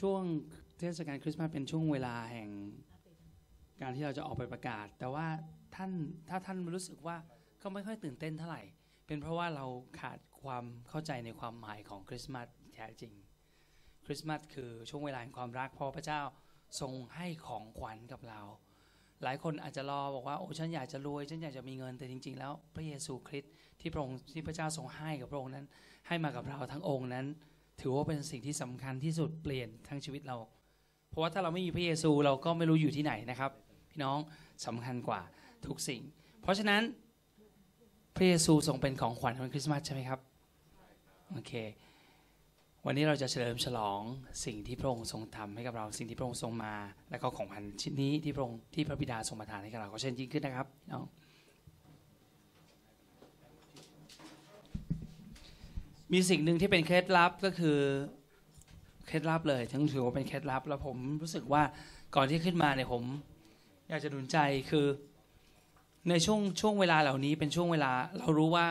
ช่วงเทศกาลคริสต์มาสเป็นช่วงเวลาแห่งการที่เราจะออกไปประกาศ แต่ว่าท่านถ้าท่านรู้สึกว่าก็ไม่ค่อยตื่นเต้นเท่าไหร่ เป็นเพราะว่าเราขาดความเข้าใจในความหมายของคริสต์มาสแท้จริง คริสต์มาสคือช่วงเวลาแห่งความรักเพราะพระเจ้าทรงให้ของขวัญกับเรา หลายคนอาจจะรอบอกว่าโอ้ฉันอยากจะรวยฉันอยากจะมีเงินแต่จริง ๆ แล้วพระเยซูคริสต์ที่พระองค์ที่พระเจ้าทรงให้กับพระองค์นั้น ให้มากับเราทั้งองค์นั้น ถือว่าเป็นสิ่งที่สำคัญที่สุดเปลี่ยนทั้งชีวิตเรา เพราะว่าถ้าเราไม่มีพระเยซูเราก็ไม่รู้อยู่ที่ไหนนะครับ พี่น้องสำคัญกว่าทุกสิ่ง เพราะฉะนั้นพระเยซูทรงเป็นของขวัญวันคริสต์มาสใช่ไหมครับโอเค วันนี้เราจะเฉลิมฉลองสิ่งที่พระองค์ทรงทำให้กับเราสิ่งที่พระองค์ทรงมา และก็ของขวัญชิ้นนี้ที่พระองค์ที่พระบิดาทรงประทานให้กับเราก็เช่นยิ่งขึ้นนะครับน้อง มีสิ่งหนึ่งที่เป็นเคล็ดลับก็คือเคล็ดลับเลยทั้งถือว่าเป็นเคล็ดลับ แล้วผมรู้สึกว่าก่อนที่ขึ้นมาเนี่ยผม อยากจะหนุนใจคือ ในช่วงช่วงเวลาเหล่านี้เป็นช่วงเวลา เรารู้ว่า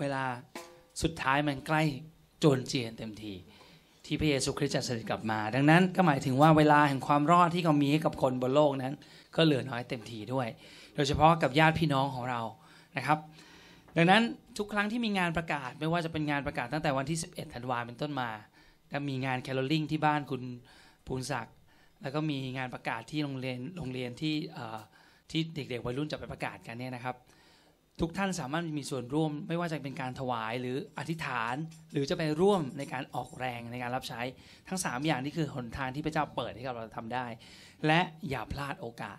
เวลาสุดท้ายมันใกล้จรเจียนเต็มทีที่พระเยซูคริสต์จะเสด็จกลับมา ดังนั้นก็หมายถึงว่าเวลาแห่งความรอดที่เขามีให้กับคนบนโลกนั้น ก็เหลือน้อยเต็มทีด้วย โดยเฉพาะกับญาติพี่น้องของเรานะครับ ดังนั้นทุกครั้งที่มีงานประกาศไม่ว่าจะเป็นงานประกาศตั้งแต่วันที่ 11 ธันวาเป็นต้นมา แล้วมีงานแคโรลลิ่งที่บ้านคุณภูนศักดิ์แล้วก็มีงานประกาศที่โรงเรียนโรงเรียนที่ที่เด็กๆวัยรุ่นจะไปประกาศกันเนี่ยนะครับ ทุกท่านสามารถมีส่วนร่วม ไม่ว่าจะเป็นการถวายหรืออธิษฐาน หรือจะไปร่วมในการออกแรงในการรับใช้ทั้ง 3 อย่างนี้คือหนทางที่พระเจ้าเปิดให้กับเราทำได้ และอย่าพลาดโอกาส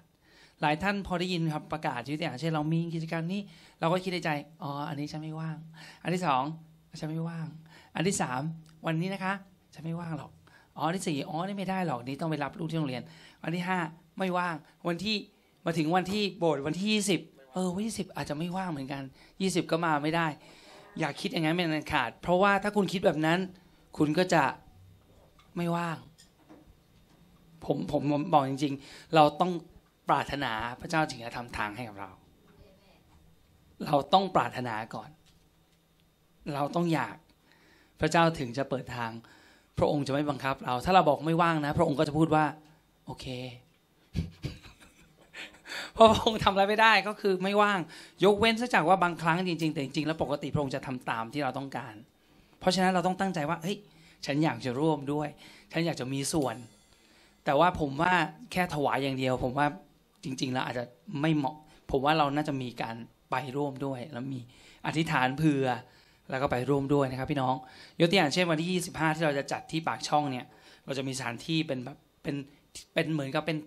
หลายท่านพอได้ยินครับประกาศที่อย่างเช่นเรามีกิจกรรมนี้ เราก็คิดในใจอ๋ออันนี้ฉันไม่ว่าง อันที่สองฉันไม่ว่าง อันที่สามวันนี้นะคะฉันไม่ว่างหรอกอ๋อที่สี่อ๋อนี่ไม่ได้หรอกนี่ต้องไปรับลูกที่โรงเรียน วันที่ห้าไม่ว่าง วันที่มาถึงวันที่โบสถ์วันที่ยี่สิบเออวันที่สิบอาจจะไม่ว่างเหมือนกันยี่สิบก็มาไม่ได้ อย่าคิดอย่างนั้นเป็นอันขาด เพราะว่าถ้าคุณคิดแบบนั้น คุณก็จะไม่ว่าง ผมผมบอกจริง ๆ เราต้อง ปรารถนาพระเจ้าถึงจะทำทางให้กับเรา เราต้องปรารถนาก่อน เราต้องอยากพระเจ้าถึงจะเปิดทาง พระองค์จะไม่บังคับ เราถ้าเราบอกไม่ว่างนะ พระองค์ก็จะพูดว่า โอเคเพราะพระองค์ทำอะไรไม่ได้ก็คือไม่ว่าง ยกเว้นซะจากว่าบางครั้งจริงๆแต่จริงๆแล้วปกติพระองค์จะทำตามที่เราต้องการ เพราะฉะนั้นเราต้องตั้งใจว่าเฮ้ยฉันอยากจะร่วมด้วย ฉันอยากจะมีส่วน แต่ว่าผมว่าแค่ถวายอย่างเดียว ผมว่า จริง ๆ แล้วอาจจะไม่เหมาะ ผมว่าเราน่าจะมีการไปร่วมด้วย แล้วมีอธิษฐานเผื่อแล้วก็ไปร่วมด้วยนะครับ พี่น้องยกตัวอย่างเช่นวันที่ 25 ที่เราจะจัดที่ปากช่องเนี่ย เราจะมีสถานที่เป็นแบบเป็นเป็นเหมือนกับเป็น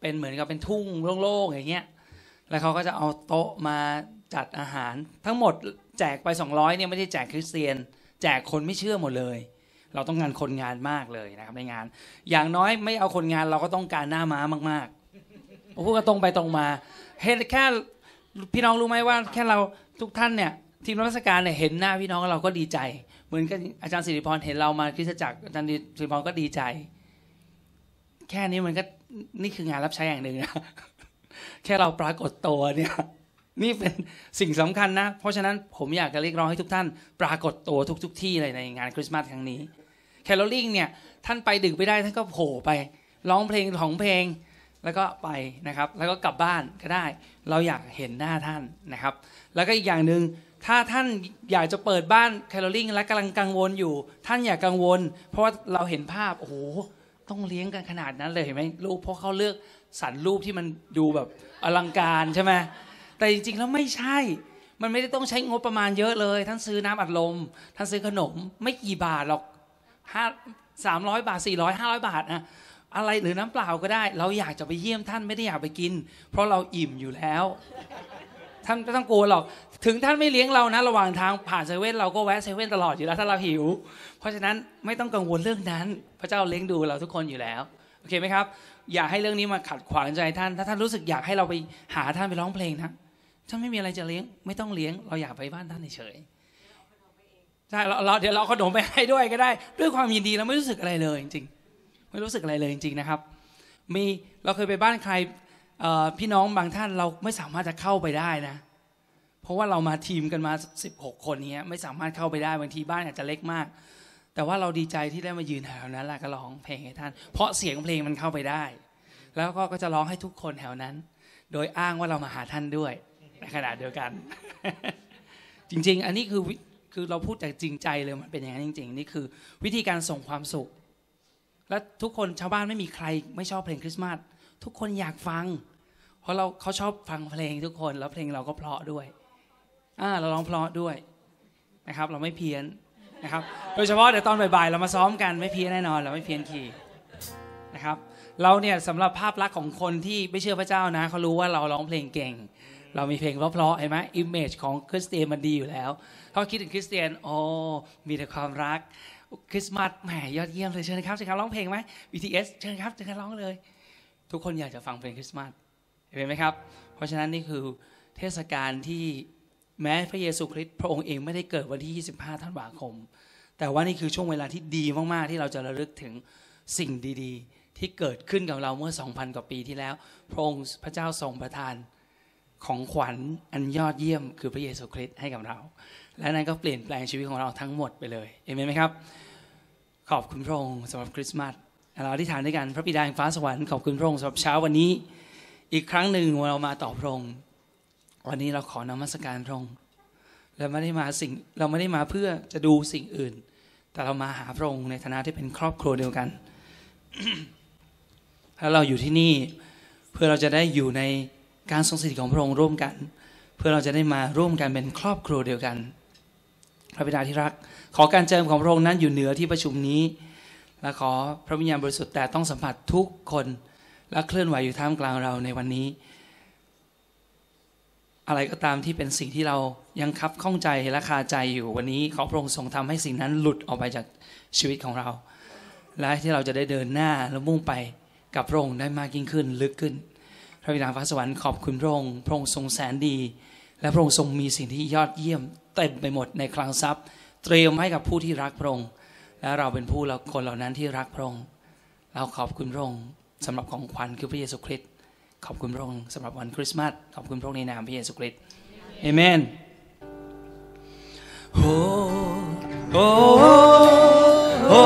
เป็นเหมือนกับเป็นทุ่งโล่งๆอย่างเงี้ยแล้วเขาก็จะเอาโต๊ะมาจัดอาหาร ทั้งหมดแจกไป 200เนี่ยไม่ได้แจกคริสเตียน แจกคนไม่เชื่อหมดเลย เราต้องการคนงานมากเลยนะครับในงาน อย่างน้อยไม่เอาคนงานเราก็ต้องการหน้าม้ามากๆ ผมพูดกันตรงไปตรงมาเห็นแค่พี่น้องรู้ไหมว่า แค่เราทุกท่านเนี่ยทีมรัฐการเนี่ยเห็นหน้าพี่น้องเราก็ดีใจ เหมือนกันอาจารย์สิริพรเห็นเรามาคริสตจักรอาจารย์สิริพรก็ดีใจ แค่นี้มันก็นี่คืองานรับใช้อย่างหนึ่งนะแค่เราปรากฏตัวเนี่ยนี่เป็นสิ่งสำคัญนะ เพราะฉะนั้นผมอยากจะเรียกร้องให้ทุกท่าน ปรากฏตัวทุกๆที่เลยในงานคริสต์มาสครั้งนี้แคลอริ่งเนี่ยท่านไปดึกไปได้ท่านก็โผล่ไปร้องเพลงของเพลง แล้วก็ไปนะครับ แล้วก็กลับบ้านก็ได้ เราอยากเห็นหน้าท่านนะครับ แล้วก็อีกอย่างหนึ่งถ้าท่านอยากจะเปิดบ้านแคลอริ่งและกำลังกังวลอยู่ ท่านอย่ากกังวล เพราะว่าเราเห็นภาพโอ้โหต้องเลี้ยงกันขนาดนั้นเลยเห็นไหมรูปเพราะเขาเลือกสรรรูปที่มันดูแบบอลังการใช่ไหมแต่จริงๆแล้วไม่ใช่ มันไม่ได้ต้องใช้งบประมาณเยอะเลย ท่านซื้อน้ำอัดลม ท่านซื้อขนมไม่กี่บาทหรอกห้าสามร้อยบาทสี่ร้อยห้าร้อยบาทนะ อะไรหรือน้ำเปล่าก็ได้ เราอยากจะไปเยี่ยมท่านไม่ได้อยากไปกิน เพราะเราอิ่มอยู่แล้ว ท่านไม่ต้องกลัวหรอกถึงท่านไม่เลี้ยงเรานะ ระหว่างทางผ่านเซเว่นเราก็แวะเซเว่นตลอดอยู่แล้วถ้าเราหิว เพราะฉะนั้นไม่ต้องกังวลเรื่องนั้น พระเจ้าเลี้ยงดูเราทุกคนอยู่แล้วโอเคไหมครับ อย่าให้เรื่องนี้มาขัดขวางใจท่าน ถ้าท่านรู้สึกอยากให้เราไปหาท่านไปร้องเพลงนะท่านไม่มีอะไรจะเลี้ยง ไม่ต้องเลี้ยง เราอยากไปบ้านท่านเฉยใช่เราเดี๋ยวเราขนมไปให้ด้วยก็ได้ ด้วยความยินดีเราไม่รู้สึกอะไรเลยจริงๆ ไม่รู้สึกอะไรเลยจริงๆนะครับ มีเราเคยไปบ้านใครพี่น้องบางท่านเราไม่สามารถจะเข้าไปได้นะ เพราะว่าเรามาทีมกันมา 16 คนนี้ไม่สามารถเข้าไปได้บางทีบ้านอาจจะเล็กมาก แต่ว่าเราดีใจที่ได้มายืนแถวนั้นแล้วก็ร้องเพลงให้ท่าน เพราะเสียงเพลงมันเข้าไปได้ แล้วก็ก็จะร้องให้ทุกคนแถวนั้น โดยอ้างว่าเรามาหาท่านด้วยในขณะเดียวกัน จริง ๆ อันนี้คือคือเราพูดจากจริงใจเลยมันเป็นอย่างนั้นจริง ๆ นี่คือ วิธีการส่งความสุข และทุกคนชาวบ้านไม่มีใคร ไม่ชอบเพลงคริสต์มาสทุกคนอยากฟัง เพราะเราเขาชอบฟังเพลงทุกคนแล้วเพลงเราก็เพราะด้วยอ่าเราร้องเพราะด้วยนะครับ เราไม่เพี้ยนนะครับ โดยเฉพาะเดี๋ยวตอนบ่ายๆเรามาซ้อมกันไม่เพี้ยนแน่นอน เราไม่เพี้ยนคีย์นะครับ เราเนี่ยสำหรับภาพลักษณ์ของคนที่ไม่เชื่อพระเจ้านะเขารู้ว่าเราร้องเพลงเก่ง เรามีเพลงเพราะๆเห็นไหม image ของคริสเตียนมันดีอยู่แล้วเขาคิดถึงคริสเตียนโอ้มีแต่ความรัก คริสต์มาสแหมยอดเยี่ยมเลยเชิญครับเชิญครับร้องเพลงไหม BTS เชิญครับเชิญครับร้องเลย ทุกคนอยากจะฟังเพลงคริสต์มาสเห็นไหมครับ เพราะฉะนั้นนี่คือเทศกาลที่แม้พระเยซูคริสต์พระองค์เองไม่ได้เกิดวันที่ 25 ธันวาคม แต่ว่านี่คือช่วงเวลาที่ดีมากๆ ที่เราจะระลึกถึงสิ่งดีๆ ที่เกิดขึ้นกับเราเมื่อ 2,000 กว่าปีที่แล้ว พระองค์พระเจ้าทรงประทานของขวัญอันยอดเยี่ยมคือพระเยซูคริสต์ให้กับเรา และนั้นก็เปลี่ยนแปลงชีวิตของเราทั้งหมดไปเลยเห็นไหมครับ ขอบคุณพระองค์สำหรับคริสต์มาสเราอธิษฐานด้วยกันพระบิดาแห่งฟ้าสวรรค์ขอบคุณพระองค์สำหรับเช้าวันนี้ อีกครั้งหนึ่งเรามาต่อพระองค์วันนี้เราขอนมัสการพระองค์เราไม่ได้มาสิ่งเราไม่ได้มาเพื่อจะดูสิ่งอื่น แต่เรามาหาพระองค์ในฐานะที่เป็นครอบครัวเดียวกันแล้วเราอยู่ที่นี่เพื่อเราจะได้อยู่ในการทรงสถิตของพระองค์ร่วมกัน เพื่อเราจะได้มาร่วมกันเป็นครอบครัวเดียวกัน พระบิดาที่รัก ขอการเจิมของพระองค์นั้นอยู่เหนือที่ประชุมนี้ และขอพระวิญญาณบริสุทธิ์แต่ต้องสัมผัสทุกคนและเคลื่อนไหวอยู่ท่ามกลางเราในวันนี้ อะไรก็ตามที่เป็นสิ่งที่เรายังคับข้องใจและคาใจอยู่วันนี้ ขอพระองค์ทรงทำให้สิ่งนั้นหลุดออกไปจากชีวิตของเรา และที่เราจะได้เดินหน้าและมุ่งไปกับพระองค์ได้มากยิ่งขึ้นลึกขึ้น พระบิดาฟ้าสวรรค์ขอบคุณพระองค์พระองค์ทรงแสนดี และพระองค์ทรงมีสิ่งที่ยอดเยี่ยมเต็มไปหมดในคลังทรัพย์ เตรียมให้กับผู้ที่รักพระองค์และเราเป็นผู้เราคนเหล่านั้นที่รักพระองค์เราขอบคุณพระองค์สำหรับของขวัญคือพระเยซูคริสต์ขอบคุณพระองค์สำหรับวันคริสต์มาสขอบคุณพระองค์ในนามพระเยซูคริสต์เอเมนโอ้โอ้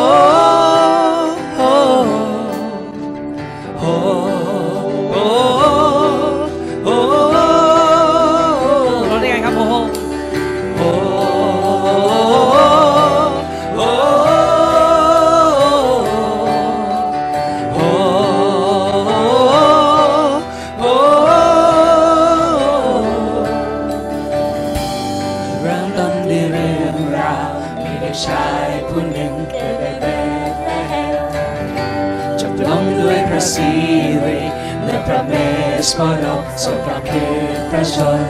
สพรกทรงประเคนพระชน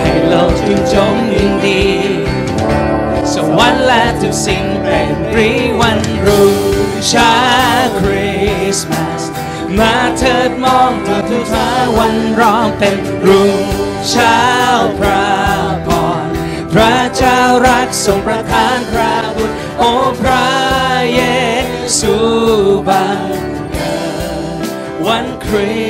ให้โลกจึงจงยินดี สวรรค์และทุกสิ่งเป็นรีวันรุ่งเช้าคริสต์มาสมาเถิดมองดูทุกฟ้าวันร้องเป็นรุ่งเช้าพระพรพระเจ้ารักทรงประทานพระบุตรโอ้พระเยซูบังเกิดวันคริส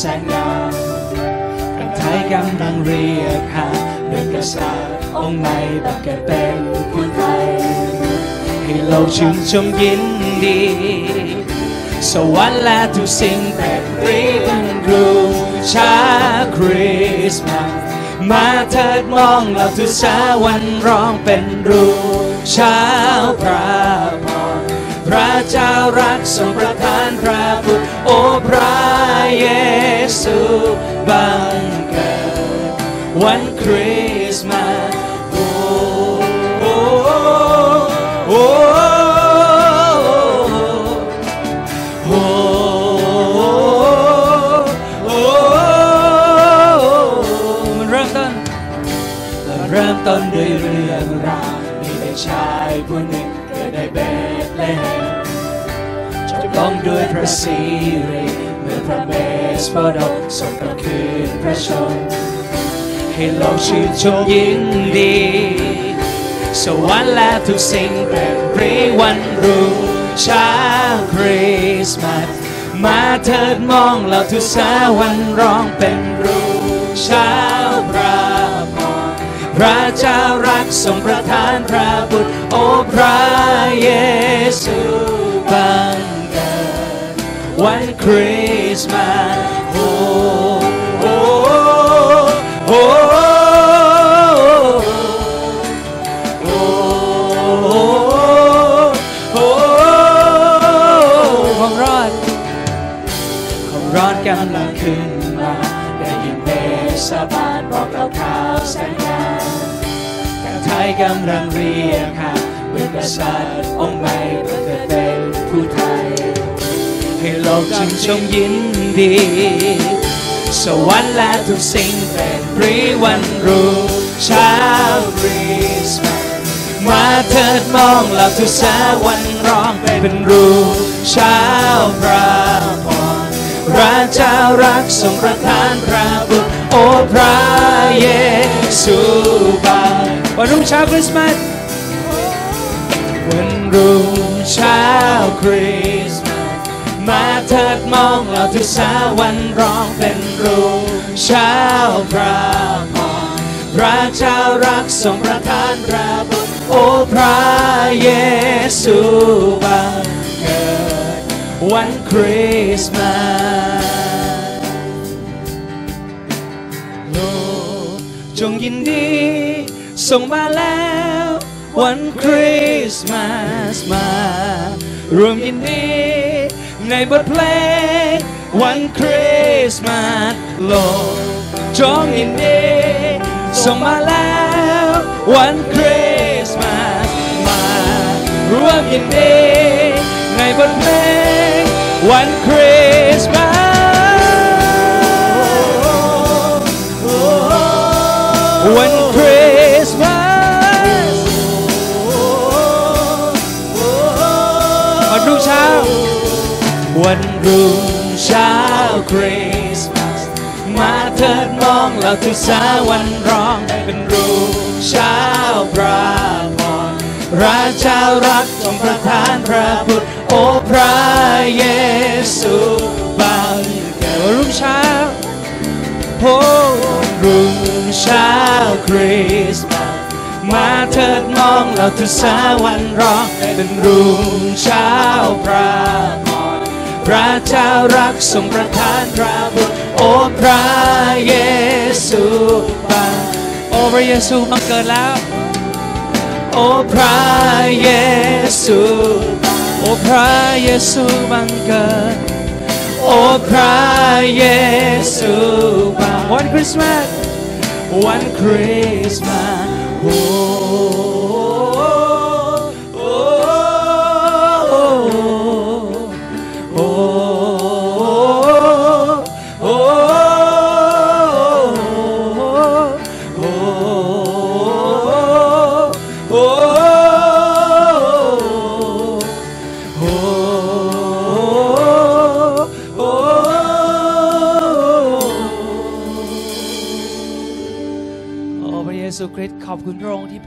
แสงงามกันไทยกำลังเรียกหาเรื่องกษัตริย์องค์ใหม่บังเกิดเป็นผู้ไทย ให้เราชื่นชมยินดี สวรรค์และทุกสิ่งเป็นรีบันรุ่งเช้าคริสต์มาสมาเถิดมองเราทุกเช้าวันร้องเป็นรุ่งเช้าพระพรพระเจ้ารักทรงประทานพระบุตรโอพระ วันคริสต์มาสโอ้โอ้โอ้โอ้มันเริ่มต้นเริ่มต้นด้วยเรื่องราวมีเด็กชายผู้หนึ่งเกิดในเบธเลเฮมจบลงด้วยพระสิริเมื่อพระเมสพระดกทรงกลับคืนพระชนใให้โลกชื่นชมยินดี สวรรค์และทุกสิ่งเป็นปรีวันรุ่งเช้าคริสต์มาสมาเถิดมองเราทุกสาวันร้องเป็นรุ่งเช้าพระพรพระเจ้ารักทรงประทานพระบุตรโอพระเยซูบังเกิดวันคริสต์มาส กำลังขึ้นมาได้ยินเบสบานบอกเราข่าวสัญญาณการไทยกำลังเรียกหาเมื่อกษัตริย์องค์ใหม่เพื่อเป็นผู้ไทย ให้โลกชื่นชมยินดี สวรรค์และทุกสิ่งเป็นปรีวันรุ่งเช้าคริสต์มาสมาเถิดมองเราทุกสาวันร้องเป็นรุ่งเช้าพระพรพระเจ้ารักทรงประทานพระบุตรโอพระเยซูบาวันรุ่งเช้าคริสต์มาสวันรุ่งเช้าคริสต์ เถิดมองเราทุกสาวันร้องเป็นรุ่งเช้าพระพรพระเจ้ารักทรงประทานพระบุตรโอ้พระเยซูบังเกิดวันคริสต์มาสโลกจงยินดีส่งมาแล้ววันคริสต์มาสมารวมยินดี ในบทเพลงวันคริสต์มาสโลกจองยินดีส่งมาแล้ววันคริสต์มาสมารวมยินดีในบทเพลงวันคริสต์มาสวันคริสต์มาสวันรุ่งเช้า วันรุ่งเช้าคริสต์มาสมาเถิดมองเราทุกสาวันร้องเป็นรุ่งเช้าพระพรระเจ้ารักทรงประทานพระบุตรโอ้พระเยซูบังเกิดวันรุ่งเช้าโอ้รุ่งเช้าคริสต์มาสมาเถิดมองเราทุกสาวันร้องเป็นรุ่งเช้าพระ พระเจ้ารักทรงประทานพระบุตรโอ้พระเยซูบังโอ้พระเยซูบังเกิดแล้ว โอ้พระเยซูโอ้พระเยซูบังเกิดโอ้พระเยซูมาวันคริสต์มาสวันคริสต์มาส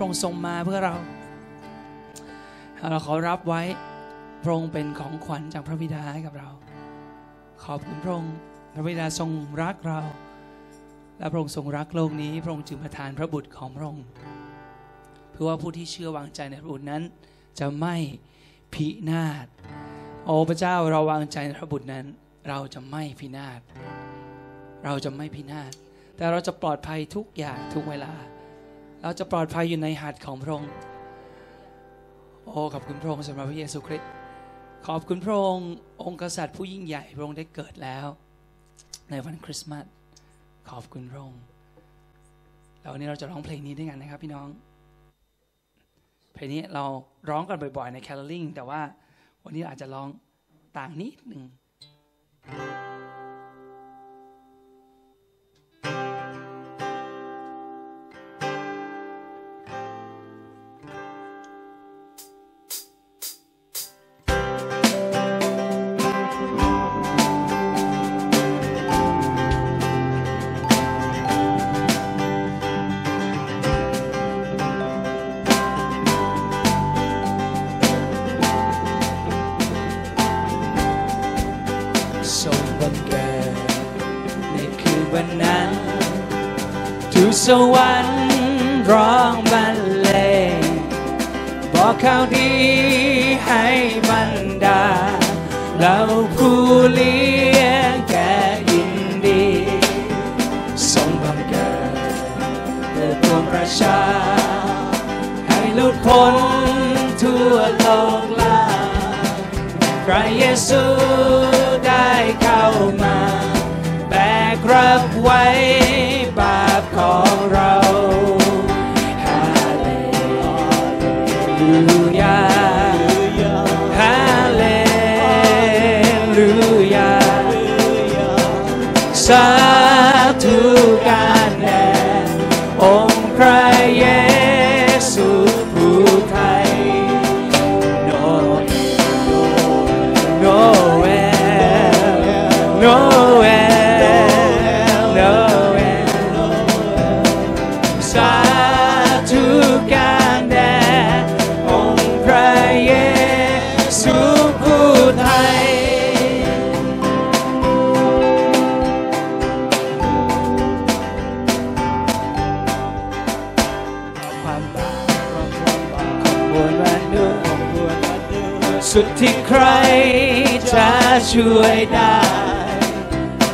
องค์ที่พรงค์ทรงมาเพื่อเรา เราขอรับไว้พระองค์เป็นของขวัญจากพระบิดาให้กับเรา ขอบคุณพระองค์พระบิดาทรงรักเรา และพระองค์ทรงรักโลกนี้ พระองค์จึงประทานพระบุตรของพระองค์เพื่อว่าผู้ที่เชื่อวางใจในพระบุตรนั้น จะไม่พินาศโอ้พระเจ้าเราวางใจในพระบุตรนั้น เราจะไม่พินาศเราจะไม่พินาศแต่เราจะปลอดภัยทุกอย่างทุกเวลา เราจะปลอดภัยอยู่ในหัตถ์ของพระองค์ โอ้ขอบคุณพระองค์สำหรับพระเยซูคริสต์ ขอบคุณพระองค์องค์กษัตริย์ผู้ยิ่งใหญ่พระองค์ได้เกิดแล้ว ในวันคริสต์มาส ขอบคุณพระองค์แล้ววันนี้เราจะร้องเพลงนี้ด้วยกันนะครับพี่น้อง เพลงนี้เราร้องกันบ่อยๆในแคลริ่งแต่ว่าวันนี้อาจจะร้องต่างนิดหนึ่งโสุดที่ใครจะช่วยได้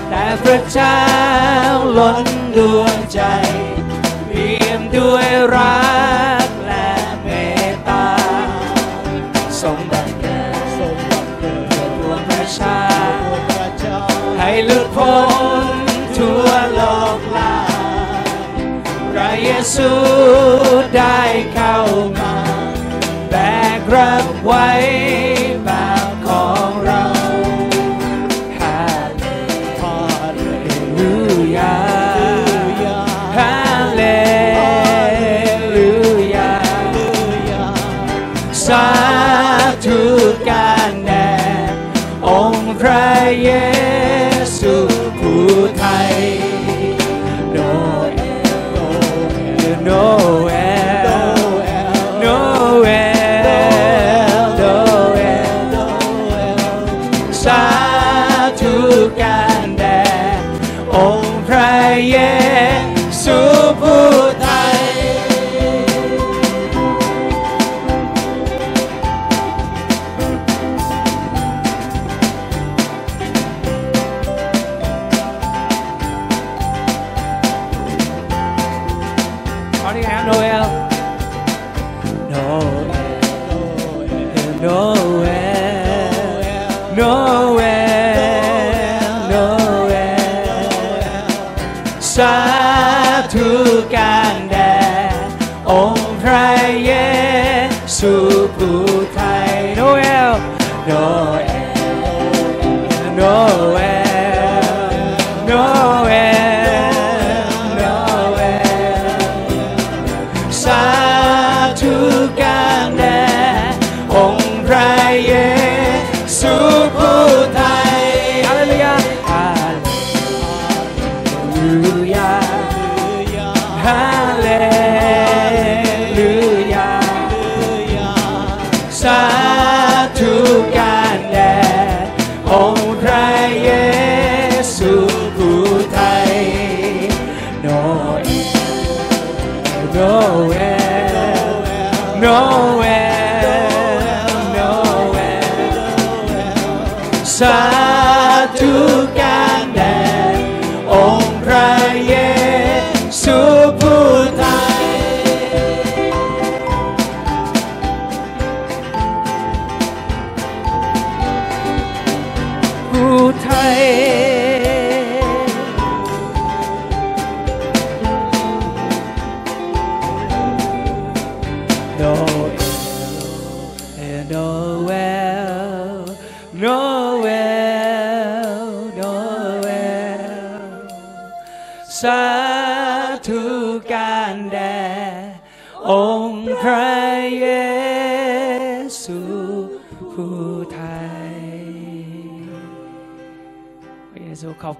แต่พระเจ้าล้นดวงใจเปี่ยมด้วยรักและเมตตาทรงบังเกิดทรงบังเพื่อปวงประชาให้หลุดพ้นทั่วโลกลาพระเยซูได้เข้ามาแบกรับไว้ สา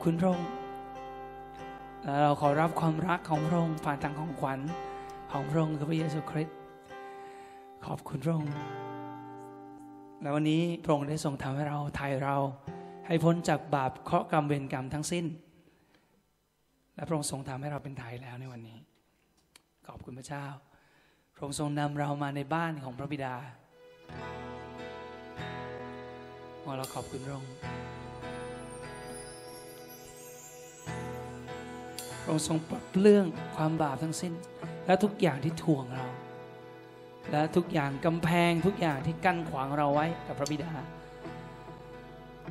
คุณพระองค์และเราขอรับความรักของพระองค์ผ่านทางของขวัญของพระองค์คือพระเยซูคริสต์ขอบคุณพระองค์และวันนี้พระองค์ได้ทรงทำให้เราไทยเราให้พ้นจากบาปเคราะห์กรรมเวรกรรมทั้งสิ้น และพระองค์ทรงทำให้เราเป็นไทยแล้วในวันนี้ ขอบคุณพระเจ้า พระองค์ทรงนำเรามาในบ้านของพระบิดาขอเราขอบคุณพระองค์ พระองค์ทรงปลดเปลื้องความบาปทั้งสิ้น และทุกอย่างที่ทวงเรา และทุกอย่างกำแพงทุกอย่างที่กั้นขวางเราไว้กับพระบิดา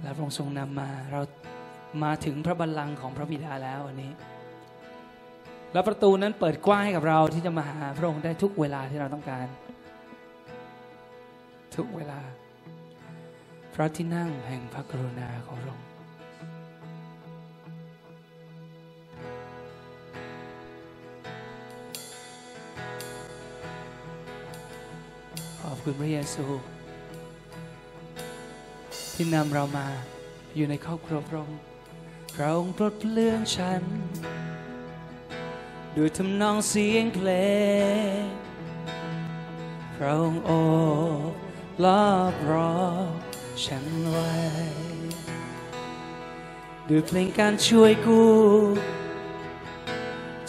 และพระองค์ทรงนำมาเรามาถึงพระบัลลังก์ของพระบิดาแล้ววันนี้ และประตูนั้นเปิดกว้างให้กับเราที่จะมาหาพระองค์ได้ทุกเวลาที่เราต้องการ ทุกเวลาพระที่นั่งแห่งพระกรุณาของพระองค์ ขอบคุณพระเยซู ที่นำเรามาอยู่ในครอบครัวพระองค์พระองค์ปลดเลื้องฉัน ด้วยทำนองเสียงเพลงพระองค์โอบลอบรอฉันไว้ด้วยเพลงการช่วยกู้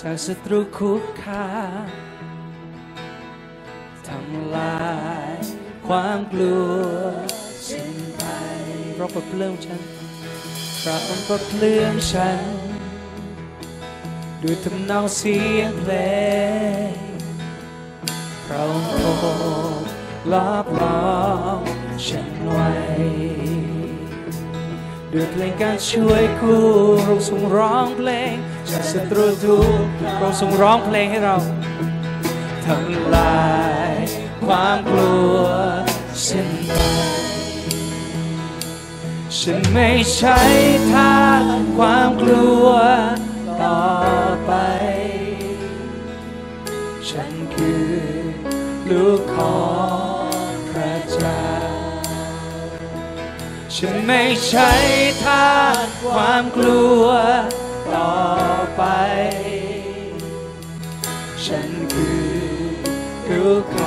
จากศัตรูคุกคามำลาย ความกลัวสิ้นไปเพราะปลดเปลื้องฉันพระองค์ปลดเปลื้องฉันด้วยทำนองเสียงเพลงพระองค์โอบลอบล้อมฉันไว้ด้วยเพลงการช่วยกู้เราทรงร้องเพลงจากศัตรูทุกเราทรงร้องเพลงให้เราทำลาย ความกลัวสิ้นไป ฉันไม่ใช่ทาความกลัวต่อไป ฉันคือลูกของพระเจ้า ฉันไม่ใช่ทาความกลัวต่อไป ฉันคือลูกของ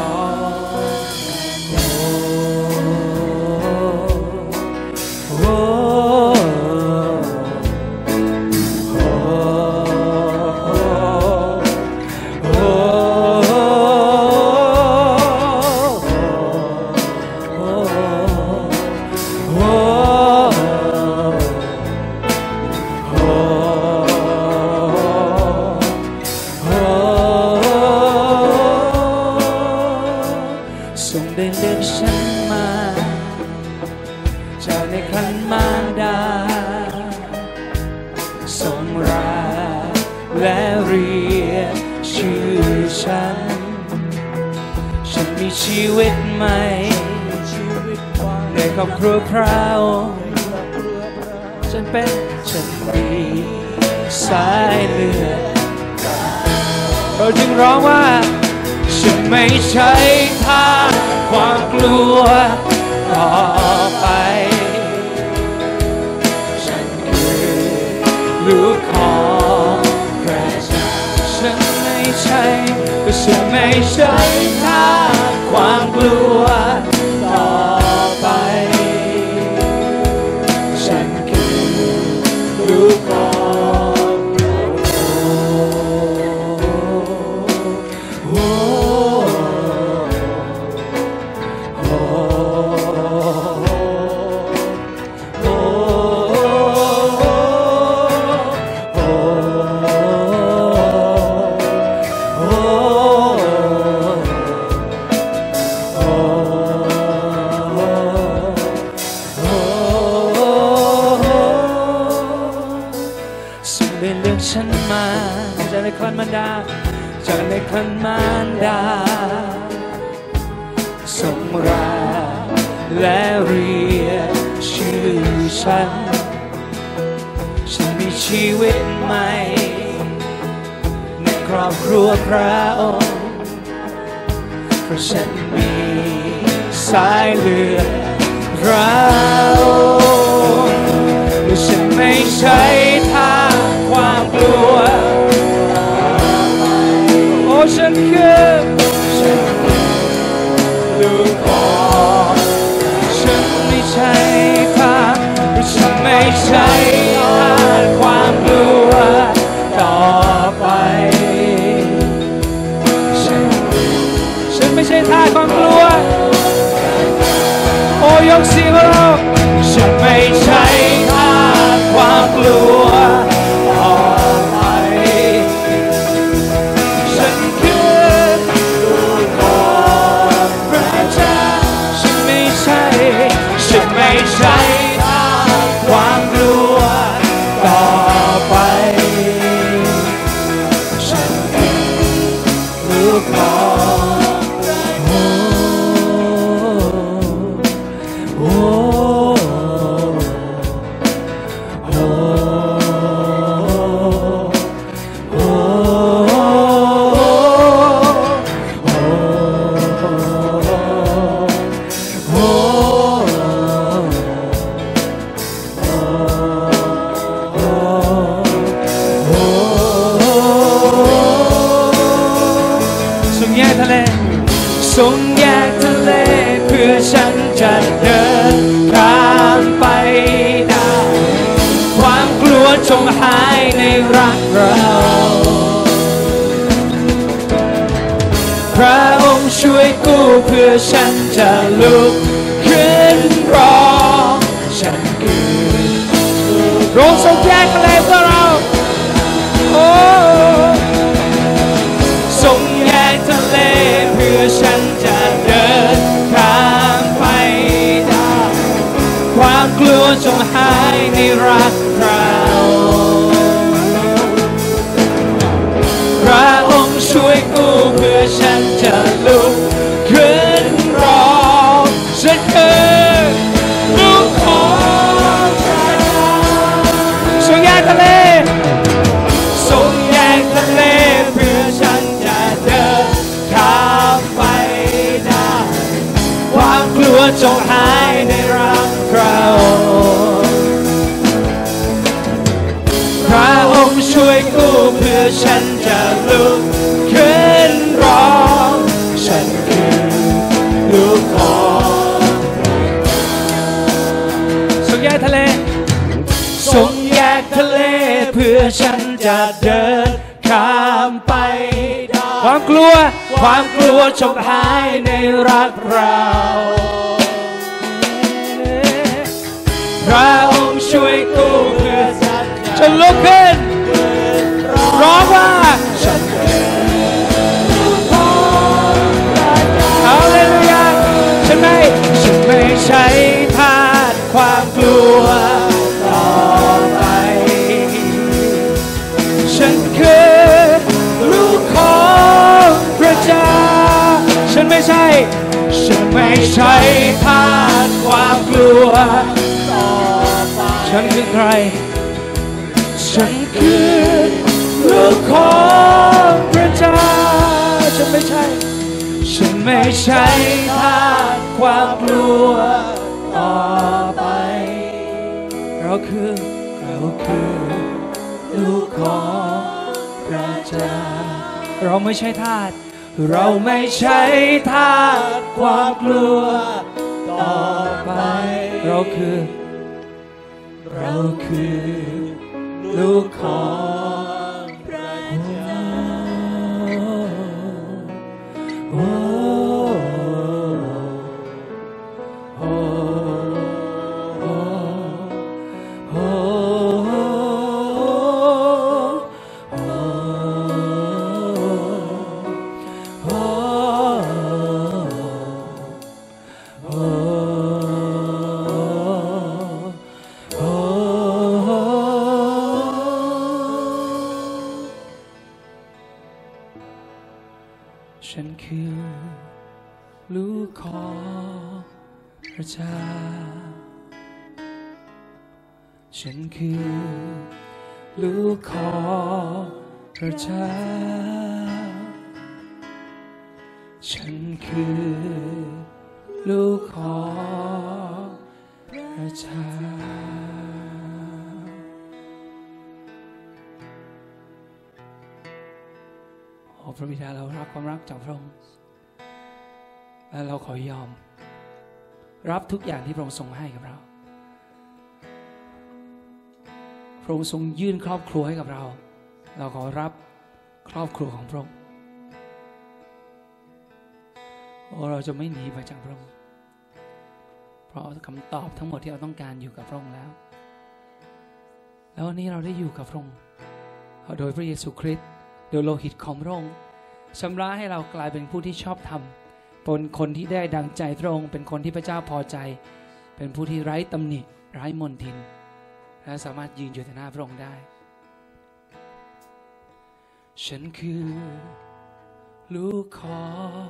ครอบครัวพระองค์ฉันเป็นฉันมีสายเลือดเราจึงร้องว่า ฉันไม่ใช่ทางความกลัวต่อไป ฉันคือลูกของพระเจ้าฉันไม่ใช่ก็ฉันไม่ใช่ทา ฉัน ฉันมีชีวิตใหม่ ในครอบครัวพระองค์เพราะฉันมีสายเลือดพระองค์และฉันไม่ใช่ทางความกลัว โอ้ฉันคือ ใช้ความกลัวต่อไป ฉันไม่ใช่ท่าความกลัว โอยกเสียองฉันไม่ใช่ท่าความกลัว ไม่ใช่ทาสความกลัวฉันคือใคร ฉันคือลูกของพระเจ้าฉันไม่ใช่ ฉันไม่ใช่ทาสความกลัวต่อไป เราคือเราคือลูกของพระเจ้าเราไม่ใช่ทาส เราไม่ใช่ทาสความกลัวต่อไป เราคือ เราคือ ลูกของ ความรักจากพระองค์และเราขอยอม รับทุกอย่างที่พระองค์ทรงให้กับเรา พระองค์ทรงยื่นครอบครัวให้กับเรา เราขอรับครอบครัวของพระองค์โอ้เราจะไม่หนีไปจากพระองค์ เพราะคำตอบทั้งหมดที่เราต้องการอยู่กับพระองค์แล้ว แล้ววันนี้เราได้อยู่กับพระองค์โดยพระเยซูคริสต์โดยโลหิตของพระองค์ ชำระให้เรากลายเป็นผู้ที่ชอบธรรมเป็นคนที่ได้ดังใจพระองค์ เป็นคนที่พระเจ้าพอใจ เป็นผู้ที่ไร้ตำหนิไร้มนทิน และสามารถยืนอยู่ต่อหน้าพระองค์ได้ ฉันคือ ลูกของ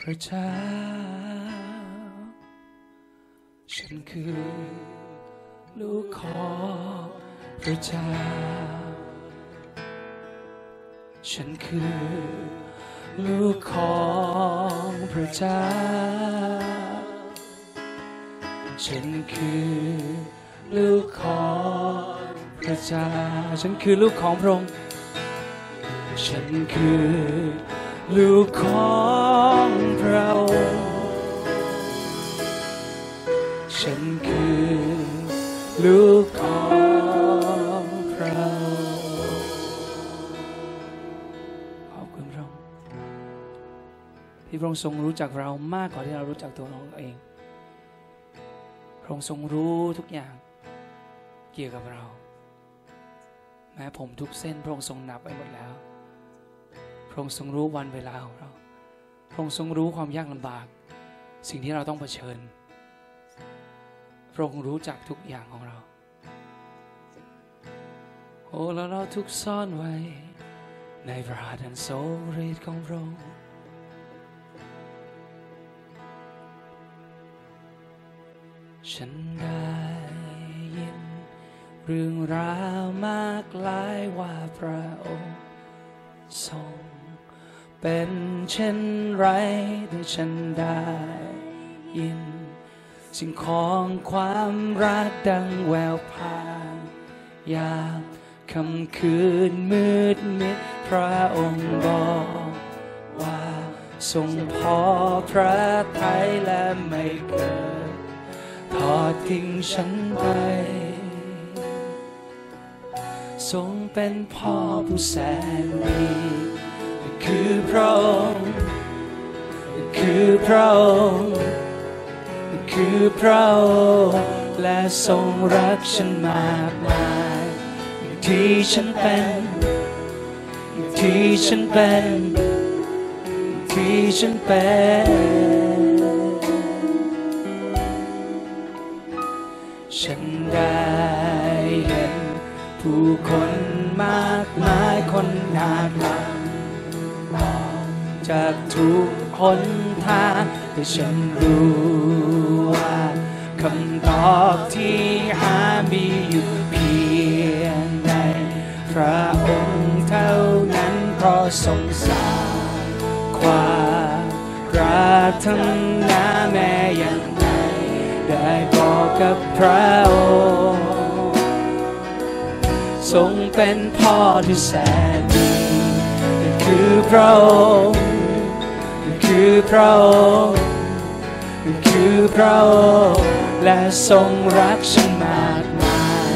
พระเจ้า ฉันคือ ลูกของพระเจ้า ฉันคือ ลูกของพระเจ้า ฉันคือ ลูกของพระเจ้า ฉันคือลูกของพระองค์ ฉันคือ ลูกของพระองค์ ฉันคือ ลูกของ พระองค์ทรงรู้จักเรามากกว่าที่เรารู้จักตัวเราเอง พระองค์ทรงรู้ทุกอย่างเกี่ยวกับเรา แม้ผมทุกเส้นพระองค์ทรงนับไว้หมดแล้ว พระองค์ทรงรู้วันเวลาของเรา พระองค์ทรงรู้ความยากลำบาก สิ่งที่เราต้องเผชิญ พระองค์รู้จักทุกอย่างของเรา โอ้แล้วเราทุกซ่อนไว้ ในพระหัตถ์อันทรงฤทธิ์ของพระองค์ ฉันได้ยิน เรื่องราวมากลายว่าพระองค์ทรงเป็นเช่นไรที่ฉันได้ยิน สิ่งของความรักดังแววพานยามคำคืนมืดมิดพระองค์บอกว่าทรงพอพระทัยและไม่เคย ทอดทิ้งฉันไป ทรงเป็นพ่อผู้แสนดีคือพระองค์คือพระองค์คือพระองค์และทรงรักฉันมากมายอย่างที่ฉันเป็นอย่างที่ฉันเป็นอย่างที่ฉันเป็น ได้เห็น ผู้คนมากมายคนหนาหลังมองจากทุกคนทางแต่ฉันรู้ว่าคำตอบที่หามีอยู่เพียงในพระองค์เท่านั้นเพราะทรงสางความปรารถนาแม้ยัง ได้บอกกับพระองค์ทรงเป็นพ่อที่แสนดีนั่นคือพระองค์นั่นคือพระองค์นั่นคือพระองค์และทรงรักฉันมากมาย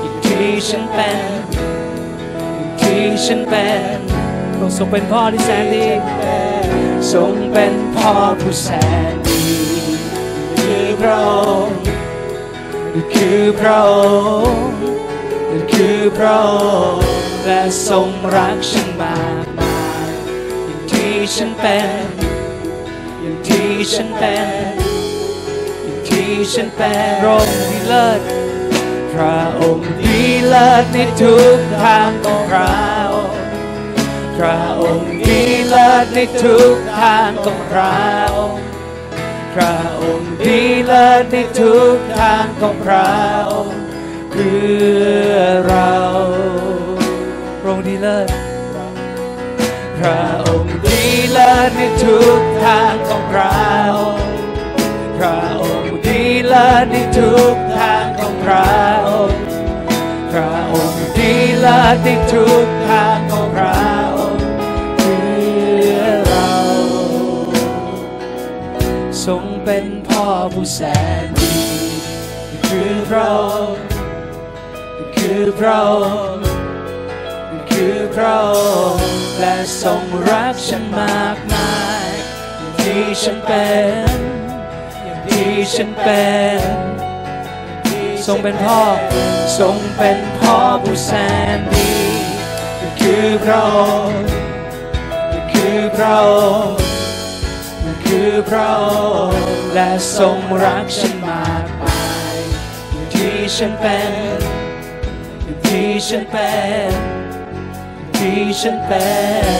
อย่างที่ฉันเป็นอย่างที่ฉันเป็นทรงเป็นพ่อที่แสนดีทรงเป็นพ่อผู้แสน พระองค์นั่นคือพระองค์นั่นคือพระองค์และทรงรักฉันมากมายอย่างที่ฉันเป็นอย่างที่ฉันเป็นอย่างที่ฉันเป็นพระองค์ที่เลิศพระองค์ที่เลิศในทุกทางของเราพระองค์ที่เลิศในทุกทางของเรา พระองค์ที่เลิศในทุกทางของเราเพื่อเราพระองค์ที่เลิศพระองค์ที่เลิศในทุกทางของเราพระองค์ที่เลิศในทุกทางของเราพระองค์ที่เลิศในทุกทางของเรา เป็นพ่อผู้แสนดีคือพระองค์คือพระองค์คือพระองค์และทรงรักฉันมากมายอย่างที่ฉันเป็นอย่างที่ฉันเป็นทรงเป็นพ่อทรงเป็นพ่อผู้แสนดีคือพระองค์คือพระองค์ คือพระองค์และทรงรักฉันมากมายอย่ที่ฉันเป็นอย่ที่ฉันเป็นอย่ที่ฉันเป็น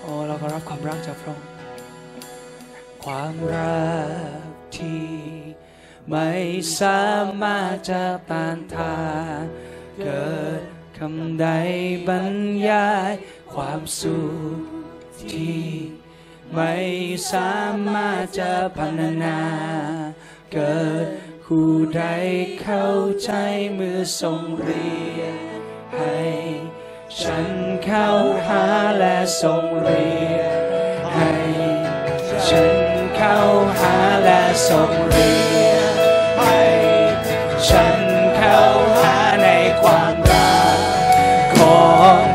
โอ้เราก็รับความรักจากพระองค์ความรักที่ไม่สามารถจะต้านทานเกิด คำใดบรรยายความสุขที่ไม่สามารถจะพรรณนา เกิดผู้ใดเข้าใจเมื่อทรงเรียกให้ ฉันเข้าหาและทรงเรียกให้ ฉันเข้าหาและทรงเรียก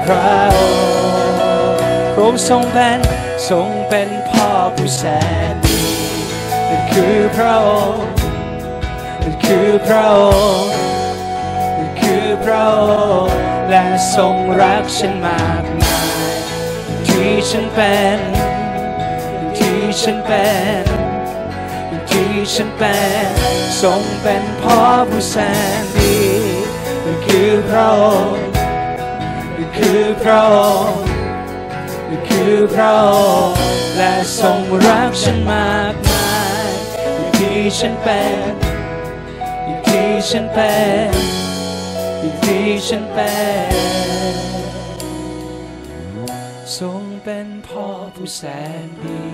พระองค์พระองค์ทรงเป็นทรงเป็นพ่อผู้แสนดีนั่นคือพระองค์นั่นคือพระองค์นั่นคือพระองค์และทรงรักฉันมากมายที่ฉันเป็นที่ฉันเป็นที่ฉันเป็นทรงเป็นพ่อผู้แสนดีนั่นคือพระองค์ คือพระองค์นั่นคือพระองค์และทรงรักฉันมากมายอย่างที่ฉันเป็นอย่างที่ฉันเป็นอย่างที่ฉันเป็นทรงเป็นพ่อผู้แสนดี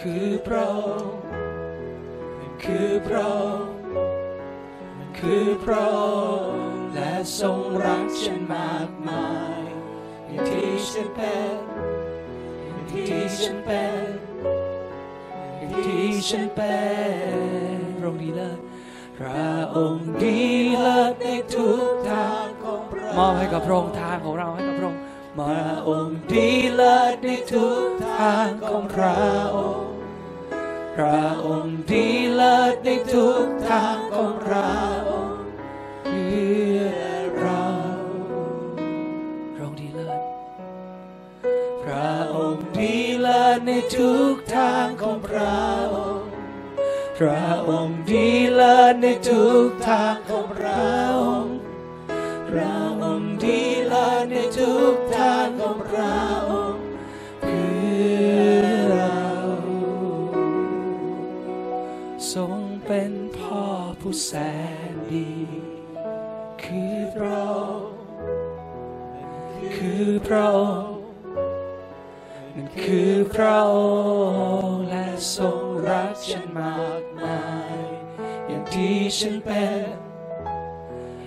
คือพระองค์คือพระองค์คือพระองค์และ ทรงรักฉันมากมายอย่างที่ฉันเป็นอย่างที่ฉันเป็นอย่างที่ฉันเป็นพระองค์ดีเลิศพระองค์ดีเลิศในทุกทางของพระมอบให้กับพระองค์ทางของเราให้กับพระองค์พระองค์ดีเลิศในทุกทางของพระองค์พระองค์ดีเลิศในทุกทางของเรา ในทุกทางของเราพระองค์ดีเลิศในทุกทางของเราพระองค์ดีเลิศในทุกทางของเราเพื่อเราทรงเป็นพ่อผู้แสนดี คือพระองค์คือพระองค์ นั่นคือพระองค์และทรงรักฉันมากมาย อย่างที่ฉันเป็น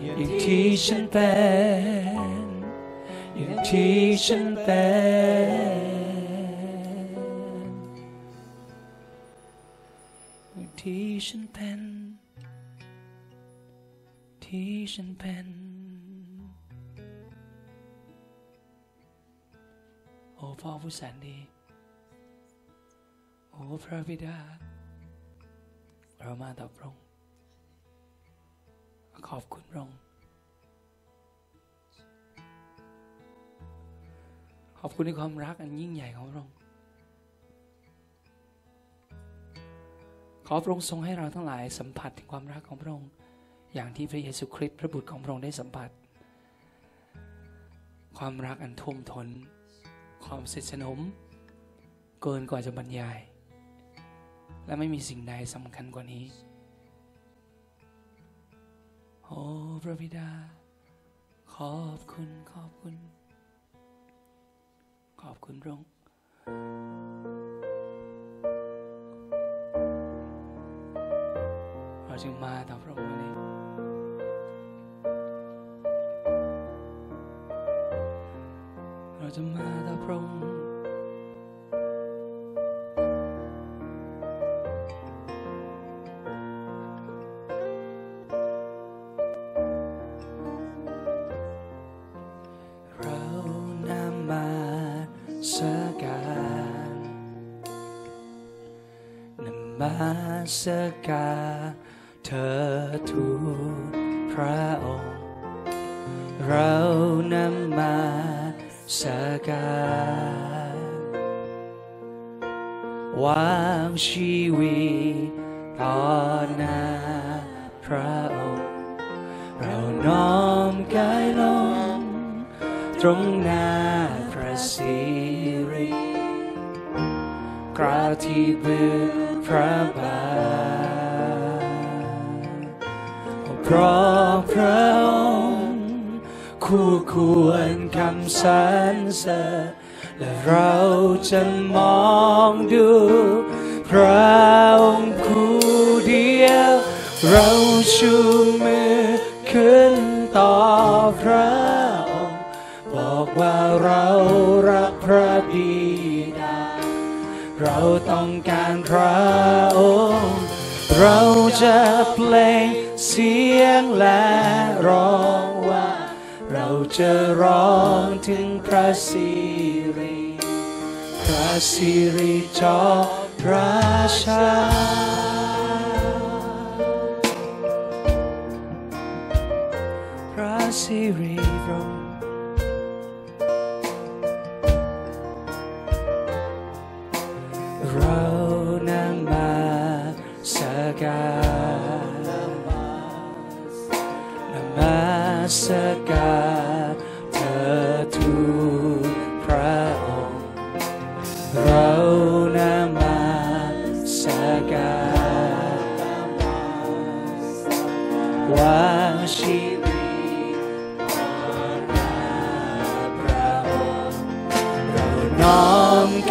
อย่างที่ฉันเป็น อย่างที่ฉันเป็นที่ฉันเป็นที่ฉันเป็น อ้พ่อผู้แสนดี โอ้พระบิดา เรามาต่อพระองค์ขอบคุณพระองค์ขอบคุณในความรักอันยิ่งใหญ่ของพระองค์ขอพระองค์ทรงให้เราทั้งหลายสัมผัสถึงความรักของพระองค์ อย่างที่พระเยซูคริสต์พระบุตรของพระองค์ได้สัมผัส ความรักอันท่วมทน ความสนิทสนม เกินกว่าจะบรรยาย และไม่มีสิ่งใดสำคัญกว่านี้ โอ้พระบิดา ขอบคุณขอบคุณ ขอบคุณพระองค์เราจึงมาต่อพระองค์ จะมาดาพรงเรานำมาสการนำมาสการเธอทู การวางชีวิตต่อหน้าพระองค์ เราน้อมกายลง ตรงหน้าพระสิริกราบที่เบื้องพระบาทเพราะพระองค์คู่ควรคำสร จะมองดู พระองค์คู่เดียว เราชูมือขึ้นต่อพระองค์ บอกว่าเรารักพระบิดา เราต้องการพระองค์ เราจะเพลงเสียงและร้องว่า เราจะร้องถึงพระสิริพระ สิริจอมราชา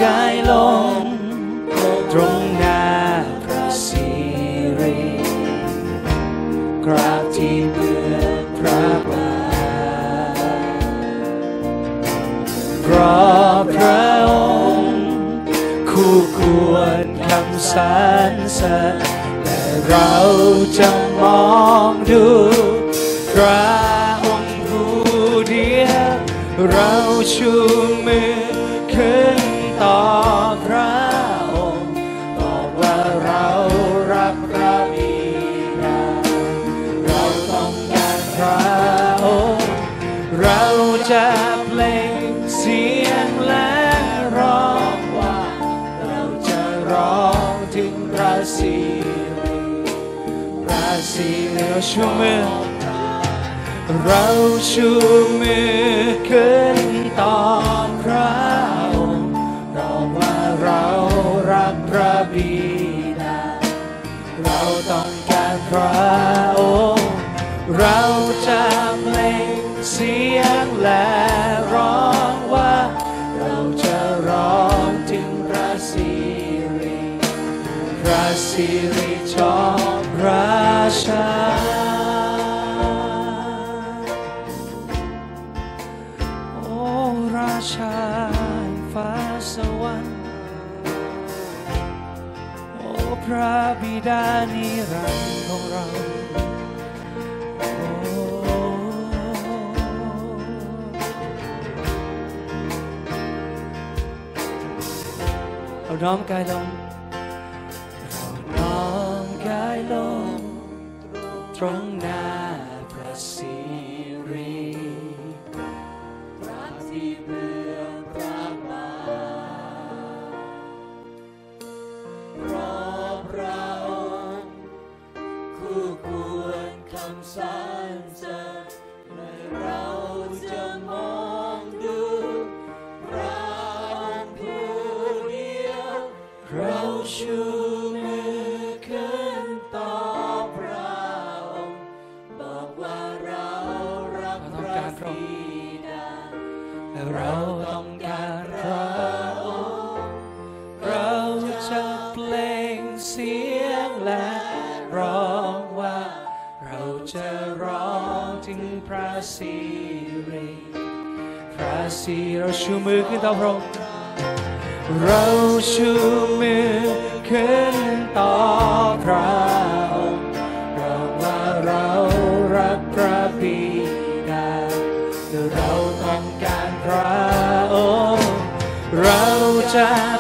กายลง ตรงหน้าพระสิริกราบที่เบื้องพระบาทเพราะพระองค์ คู่ควรคำสรรเสริญและเราจะมองดูพระองค์ผู้เดียวเราชู ชูมือเราชูมือขึ้น บิดานิรันดร์ของเราโอ้เราน้อมกายลง สิเราชูมือขึ้นต่อพระองค์เราชูมือขึ้นต่อพระองค์เราว่าเรารักพระบิดาและเราต้องการพระองค์เราจะ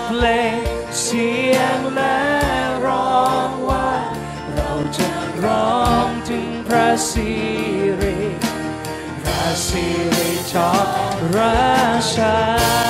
rush.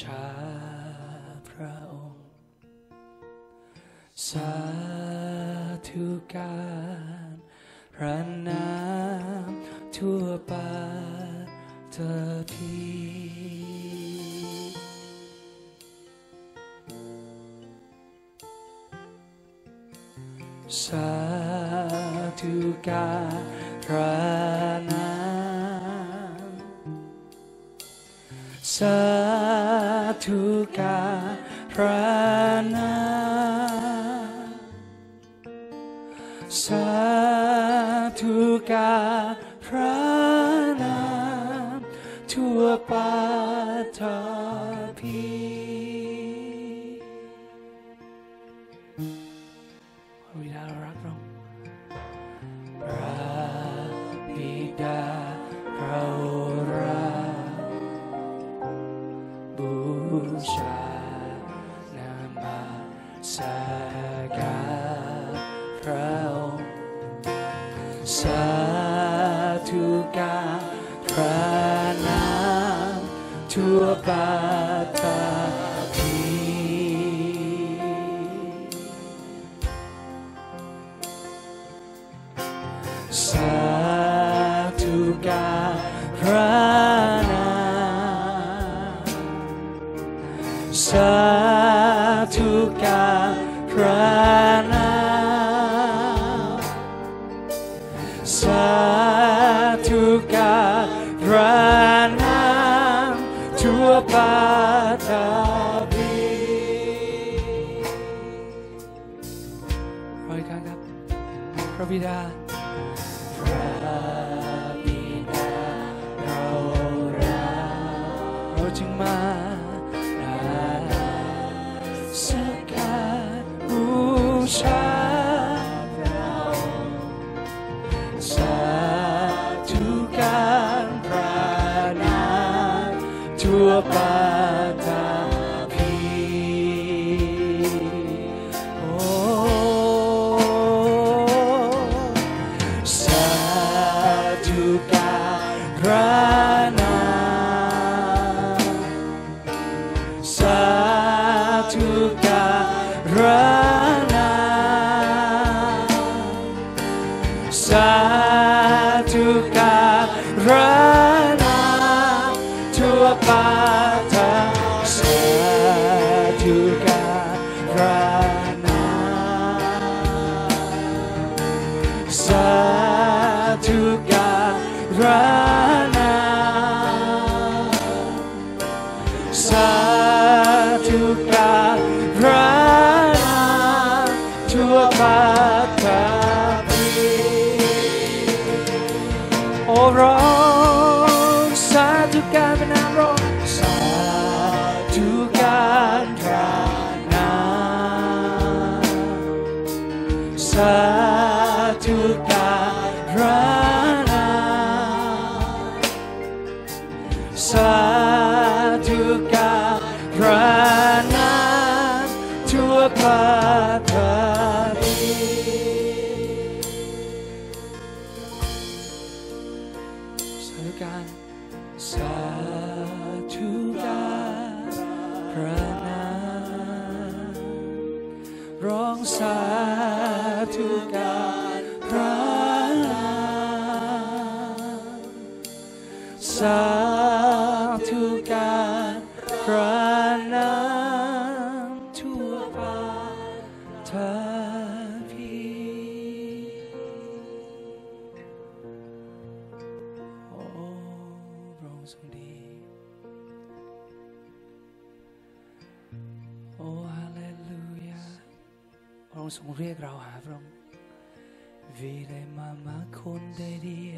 ชาพระองค์ สาธุการพระนามทั่วปาเธอพีสาธุการพระนามสา ทุกการพระนา Branham tua pata. Provida. พระองค์ทรงเรียกเราหาพระองค์วิเรมามาคนเดดีเอ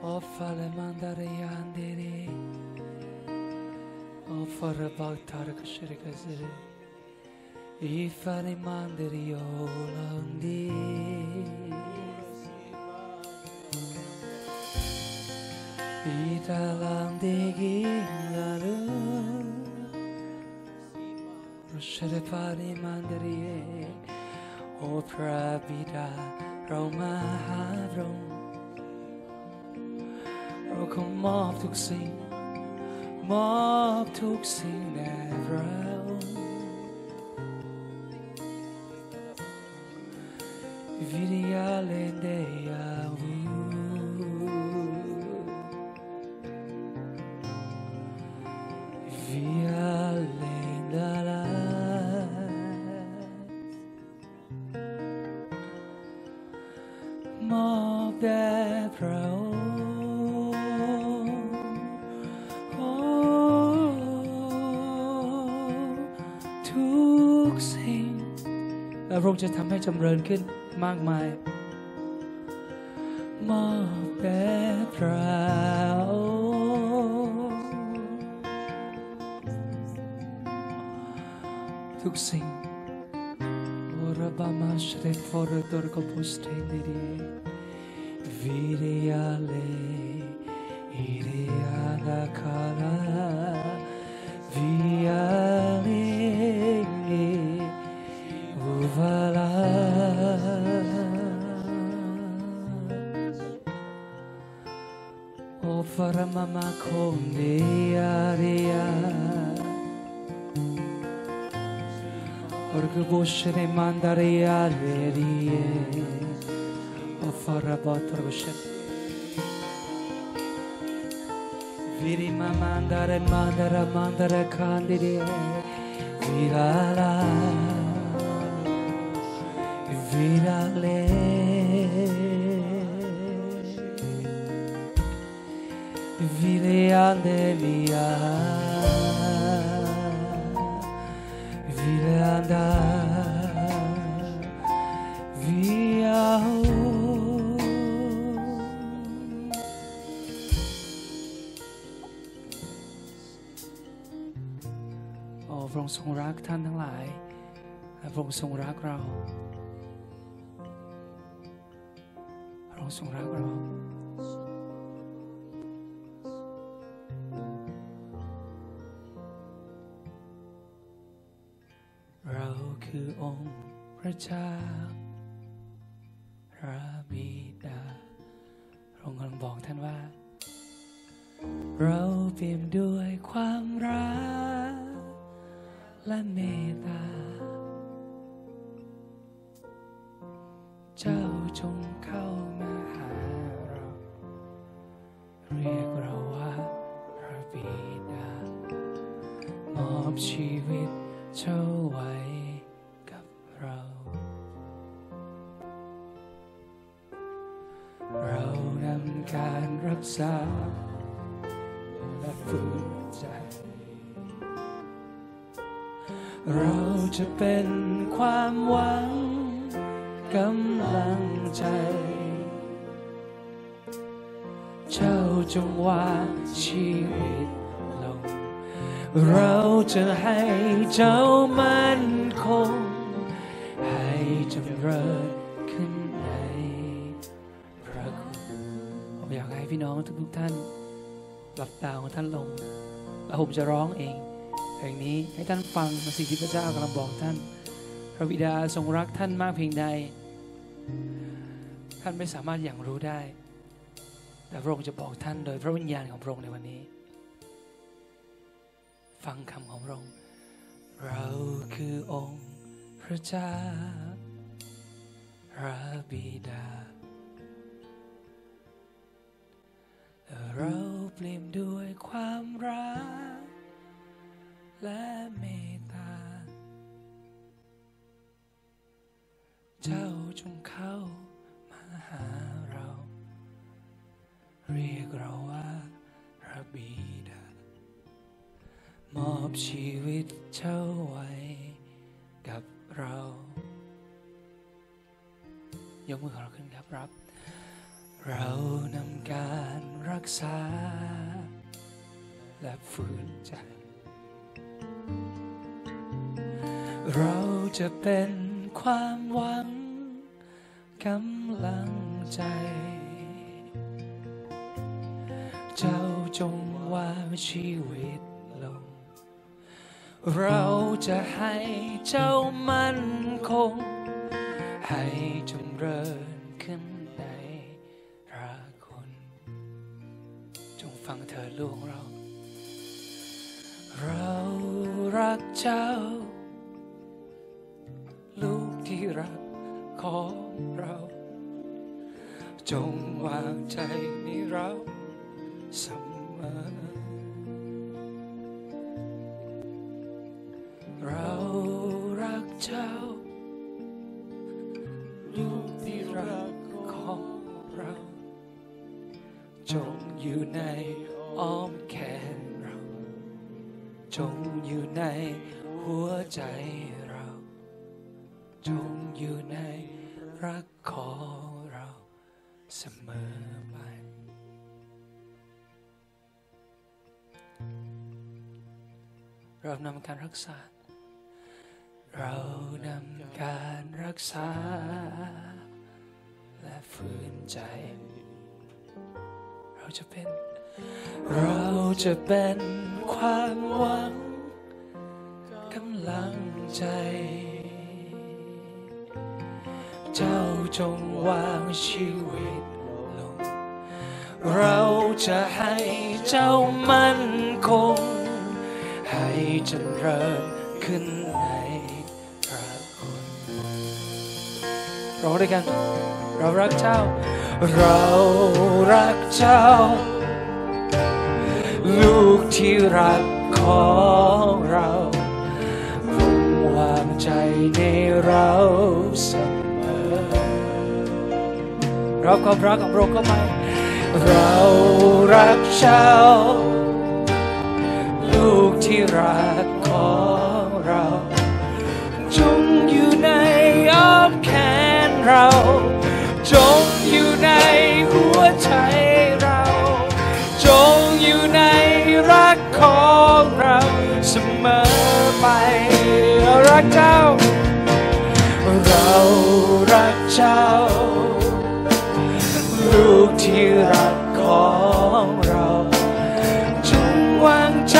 โอ้ฟาเลมันดารยันเดเรโอ้ฟาระบักทารกชริกเซเร If I reminded you all Italam de Shadapari Mandariye O Prabhida oh, come Rokom to see Mob Tuksin Evra จะทำให้จำเริญขึ้นมากมาย มอบแด่พระทุกสิ่งโอราบามาชเรฟอร์ดอร์กบุสเทนดีวีเร buscere oh, mandare allerie o farra botra buscere Virima mandare mandara mandara candide. Virala virale vire ande mia. Vileanda Via โอ้พระองค์ทรงรักท่านทั้งหลายและพระองค์ทรงรักเราพระองค์ทรงรักเรา คือองค์พระเจ้าพระบิดาพระองค์กำลังบอกท่านว่า เราเปี่ยมด้วยความรักและเมตตา เจ้าจงเข้ามาหาเรา เรียกเราว่าพระบิดามอบชีวิตเจ้าไว้ การรักษาและฟื้นใจ เราจะเป็นความหวังกำลังใจ เจ้าจงวางชีวิตลง เราจะให้เจ้ามั่นคง ให้จำเริญ อยากให้พี่น้องทุกๆท่าน หลับตาของท่านลง แล้วผมจะร้องเองเพลงนี้ให้ท่านฟังสิ่งที่พระเจ้ากำลังบอกท่าน พระบิดาทรงรักท่านมากเพียงใด ท่านไม่สามารถอย่างรู้ได้ แต่พระองค์จะบอกท่านโดยพระวิญญาณของพระองค์ในวันนี้ ฟังคำของพระองค์ เราคือองค์พระเจ้าพระบิดา เราเปลี่ยมด้วยความรัก และเมตตา เจ้าจงเข้ามาหาเรา เรียกเราว่าพระบิดามอบชีวิตเจ้าไว้กับเรา ยกมือของเราขึ้นครับรับ เรานำการรักษา และฟื้นใจ เราจะเป็นความหวังกำลังใจ เจ้าจงวางชีวิตลง เราจะให้เจ้ามั่นคง ให้จงเริญ ฟังเธอลูกของเรา เรารักเจ้า ลูกที่รักของเรา จงวางใจในเราเสมอ ในอ้อมแขนเรา จงอยู่ในหัวใจเรา จงอยู่ในรักของเราเสมอไป เรานำการรักษา เรานำการรักษา และฟื้นใจ จะเป็น เราจะเป็นความหวังกำลังใจ เจ้าจงวางชีวิตลง เราจะให้เจ้ามั่นคง ให้เจริญขึ้นในพระคุณร้องด้วยกัน เรารักเจ้า เรารักเจ้า ลูกที่รักของเราคงวางใจในเราเสมอเราความรักของเราก็ไม่เรารักเจ้า ลูกที่รักของเราจงอยู่ในอ้อมแขนเราจง เมอไปเรารักเจ้า เรารักเจ้า ลูกที่รักของเรา จงวางใจ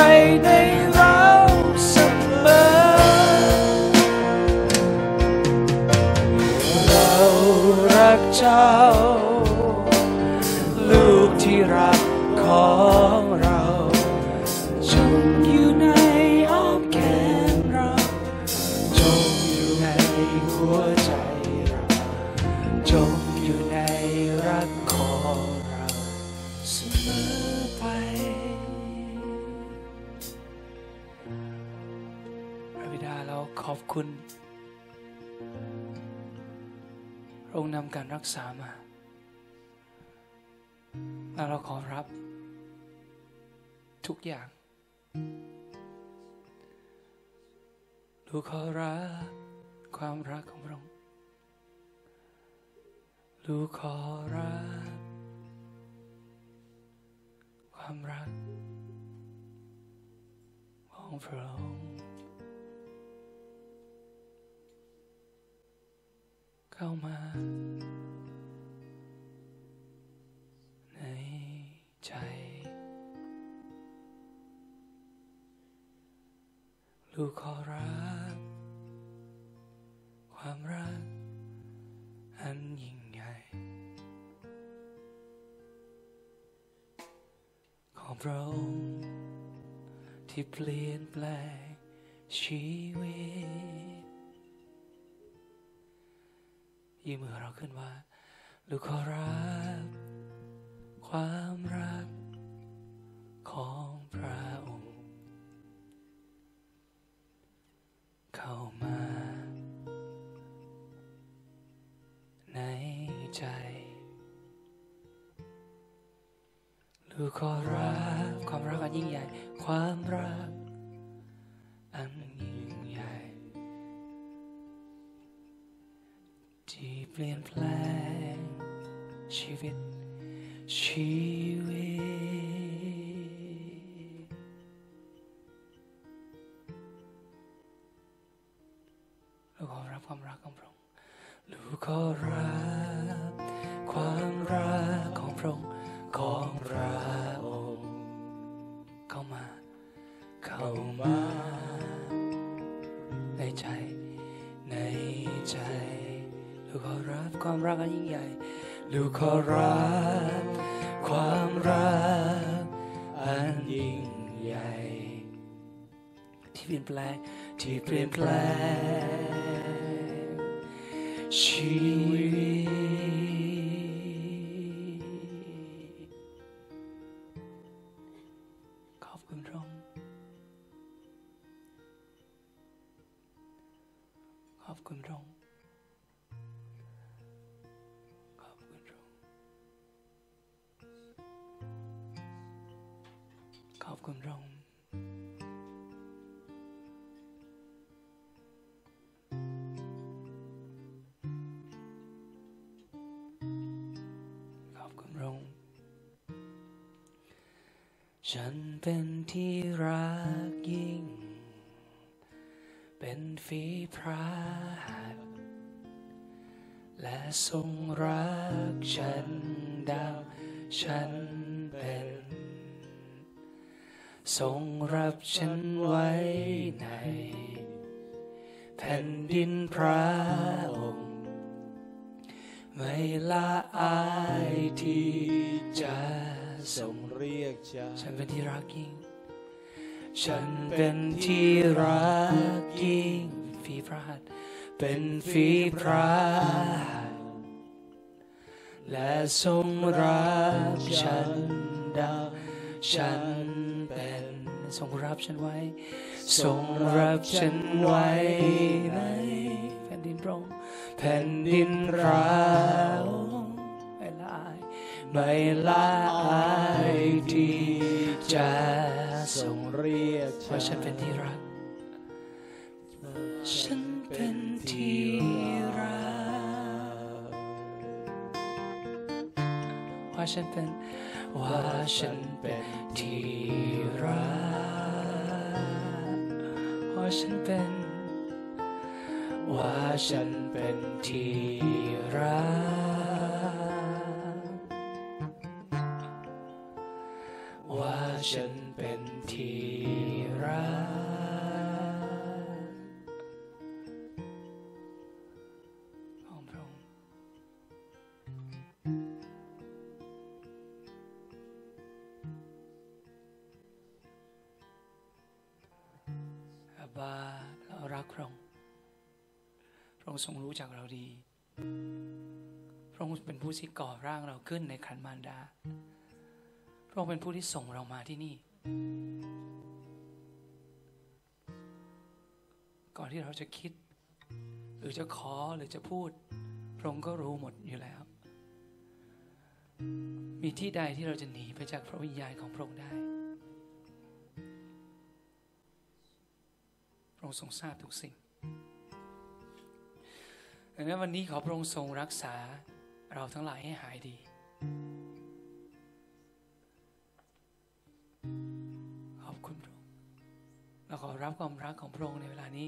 ระองค์นำการรักษามาแล้วเราขอรับ ทุกอย่างลูกขอรับความรักของพระองค์ลูกขอรับความรักของพระองค์ เข้ามาในใจ ลูกขอรับความรัก อันยิ่งใหญ่ ของพระองค์ที่เปลี่ยนแปลงชีวิต ยืมมือเราขึ้นว่า ลูกขอรับความรักของพระองค์ เข้ามา ในใจ ลูกขอรับความรักอันยิ่งใหญ่ ความรัก เปลี่ยนแปลงชีวิต ลูกขอรับความรักอันยิ่งใหญ่ ที่เปลี่ยนแปลงที่เปลี่ยนแปลงชี รักยิ่ง เป็นฝีพระหัตถ์และทรงรักฉันดังฉันเป็น ทรงรับฉันไว้ใน แผ่นดินพระองค์ ไม่ละอายที่จะทรงงเรียกฉันฉันเป็นที่รักยิ่ง ฉันเป็นที่รักยิ่งฝีพระหัตเป็นฝีพระหัตและทรงรักฉันดังฉันเป็นทรงรับฉันไว้ ทรงรับฉันไว้ในแผ่นดินพระองค์แผ่นดินเราไม่ละอายไม่ละอายที่จะ ททรรงงเรียกว่าฉันเป็นที่รัก ฉันเป็นที่รักว่าฉันเป็นว่าฉันเป็นที่รักว่าฉันเป็นว่าฉันเป็นที่รักว่าฉันเป็น ที่รักของพระองค์อาบาเรารักพระองค์พระองค์ทรงรู้จักเราดี พระองค์เป็นผู้ที่ก่อร่างเราขึ้นในคันมารดา พระองค์เป็นผู้ที่ส่งเรามาที่นี่ ก่อนที่เราจะคิด หรือจะขอหรือจะพูด พระองค์ก็รู้หมดอยู่แล้ว มีที่ใดที่เราจะหนีไปจากพระวิญญาณของพระองค์ได้ พระองค์ทรงทราบทุกสิ่งดังนั้นวันนี้ขอพระองค์ทรงรักษาเราทั้งหลายให้หายดี เราขอรับความรักของพระองค์ในเวลานี้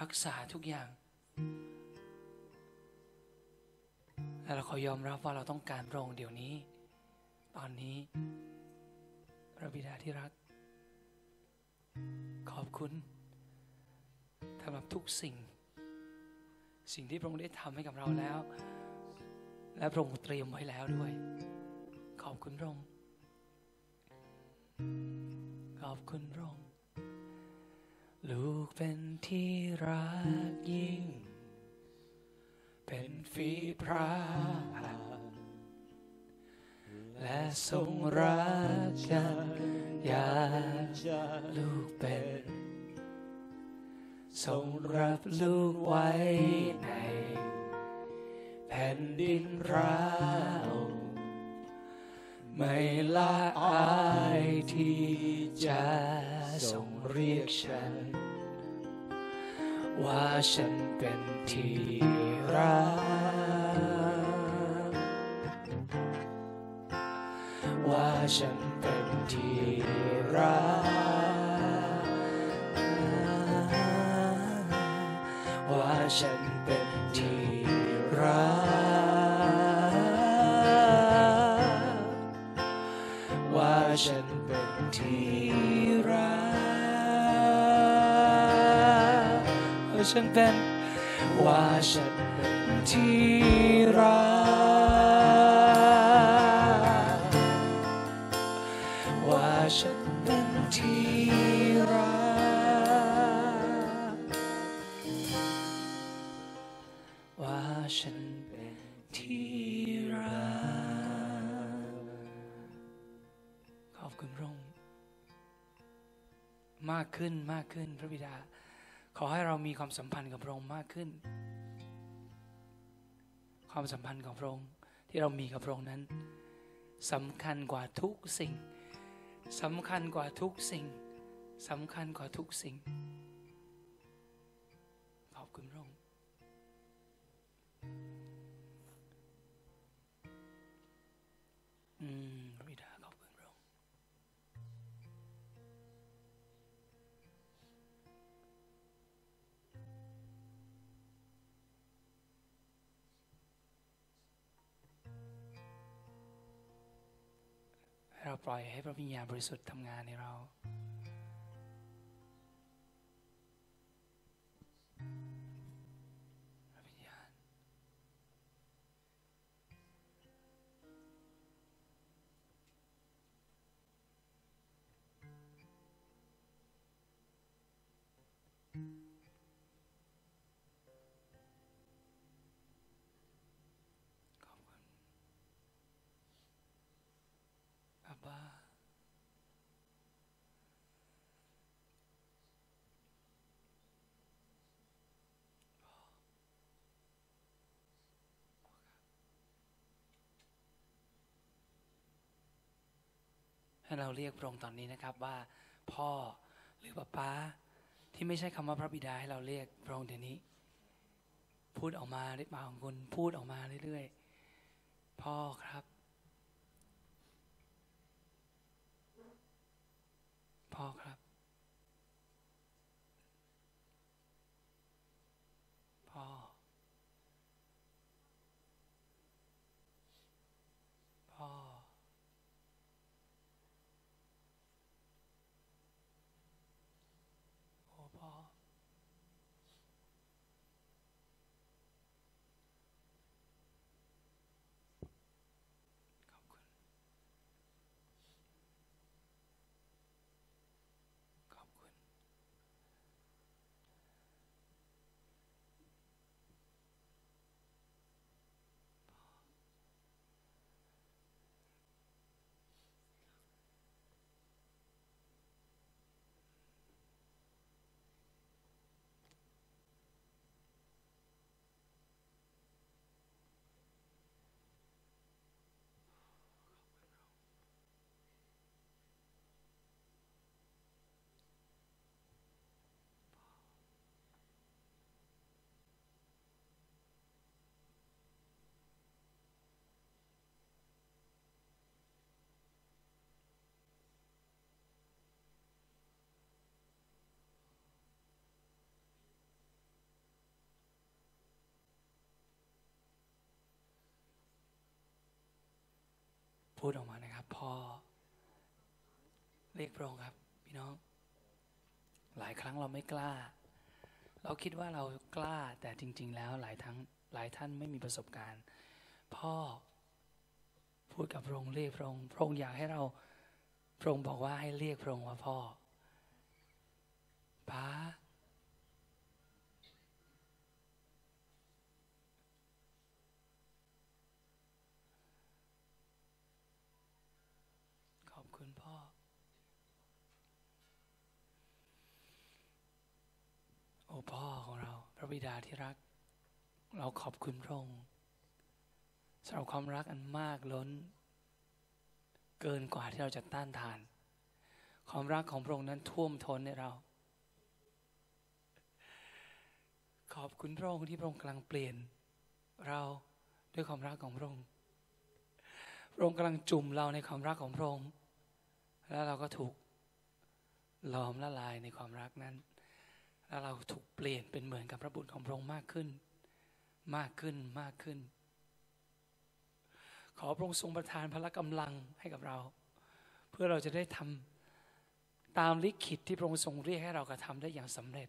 รักษาทุกอย่าง และเราขอยอมรับว่าเราต้องการพระองค์เดี๋ยวนี้ ตอนนี้พระบิดาที่รัก ขอบคุณสำหรับทุกสิ่ง สิ่งที่พระองค์ได้ทำให้กับเราแล้ว และพระองค์เตรียมไว้แล้วด้วย ขอบคุณพระองค์ขอบคุณพระองค์ ลูกเป็นที่รักยิ่ง เป็นฝีพระหัตถ์และทรงรักกันอยางลูกเป็น ทรงรับลูกไว้ใน แผ่นดินเราไม่ละอายที่จะทรง เรียกฉัน ว่าฉันเป็นที่รัก ว่าฉันเป็นที่รัก ว่าฉันเป็นที่รัก ว่าฉันเป็นที่ ฉันเป็น ว่าฉันเป็นที่รักว่าฉันเป็นที่รักว่าฉันเป็นที่รักขอบคุณพระองค์มากขึ้นมากขึ้นพระบิดา อให้เรามีความสัมพันธ์กับพระองค์มากขึ้น ความสัมพันธ์ของพระองค์ที่เรามีกับพระองค์นั้นสำคัญกว่าทุกสิ่งสำคัญกว่าทุกสิ่งสำคัญกว่าทุกสิ่ง ปล่อยให้พระวิญญาณบริสุทธิ์ทำงานในเรา ให้เราเรียกพระองค์ตอนนี้นะครับว่าพ่อหรือป้าป้าที่ไม่ใช่คำว่าพระบิดาให้เราเรียกพระองค์เดี๋ยวนี้ พูดออกมาด้วยปากของคุณพูดออกมาเรื่อยๆ พ่อครับ พ่อครับ พ่อ พ่อ โอ้พ่อ ขอบคุณ พูดออกมานะครับ พ่อ เรียกพระองค์ครับ พี่น้อง หลายครั้งเราไม่กล้า เราคิดว่าเรากล้าแต่จริง ๆ แล้วหลายทั้งหลายท่านไม่มีประสบการณ์ พ่อพูดกับพระองค์เรียกพระองค์พระองค์อยากให้เราพระองค์บอกว่าให้เรียกพระองค์ว่าพ่อป้าขอบคุณพ่อ โอ้พ่อของเรา พระบิดาที่รัก เราขอบคุณพระองค์สำหรับความรักอันมากล้น เกินกว่าที่เราจะต้านทาน ความรักของพระองค์นั้นท่วมท้นในเรา ขอบคุณพระองค์ที่พระองค์กำลังเปลี่ยน เราด้วยความรักของพระองค์พระองค์กำลังจุ่มเราในความรักของพระองค์แล้วเราก็ถูกหลอมละลายในความรักนั้น และเราถูกเปลี่ยนเป็นเหมือนกับพระบุตรของพระองค์มากขึ้น มากขึ้นมากขึ้น ขอพระองค์ทรงประทานพละกำลังให้กับเรา เพื่อเราจะได้ทำตามลิขิตที่พระองค์ทรงเรียกให้เรากระทำได้อย่างสำเร็จ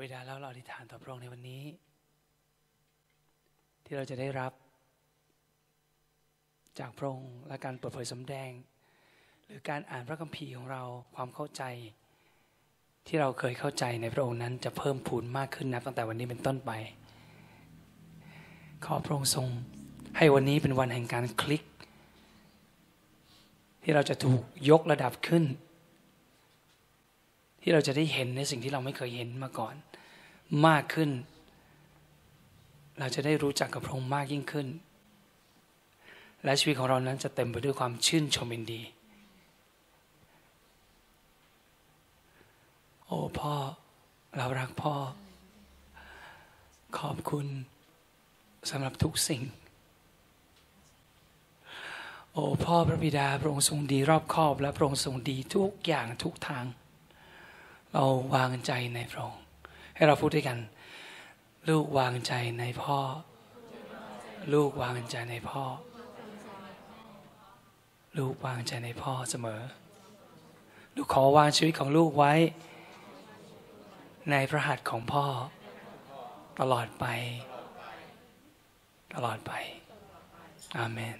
พระบิดาแล้วเราอธิษฐานต่อพระองค์ในวันนี้ ที่เราจะได้รับ จากพระองค์และการเปิดเผยสำแดง หรือการอ่านพระคัมภีร์ของเราความเข้าใจ ที่เราเคยเข้าใจในพระองค์นั้นจะเพิ่มพูนมากขึ้นนับตั้งแต่วันนี้เป็นต้นไป ขอพระองค์ทรงให้วันนี้เป็นวันแห่งการคลิก ที่เราจะถูกยกระดับขึ้นที่เราจะได้เห็นในสิ่งที่เราไม่เคยเห็นมาก่อน มากขึ้น เราจะได้รู้จักกับพระองค์มากยิ่งขึ้น และชีวิตของเรานั้นจะเต็มไปด้วยความชื่นชมยินดี โอ้พ่อ เรารักพ่อ ขอบคุณสำหรับทุกสิ่ง โอ้พ่อพระบิดาพระองค์ทรงดีรอบคอบและพระองค์ทรงดีทุกอย่างทุกทาง เราวางใจในพระองค์ ให้เราพูดด้วยกัน ลูกวางใจในพ่อ ลูกวางใจในพ่อ ลูกวางใจในพ่อเสมอ ลูกขอวางชีวิตของลูกไว้ ในพระหัตถ์ของพ่อ ตลอดไป ตลอดไป อาเมน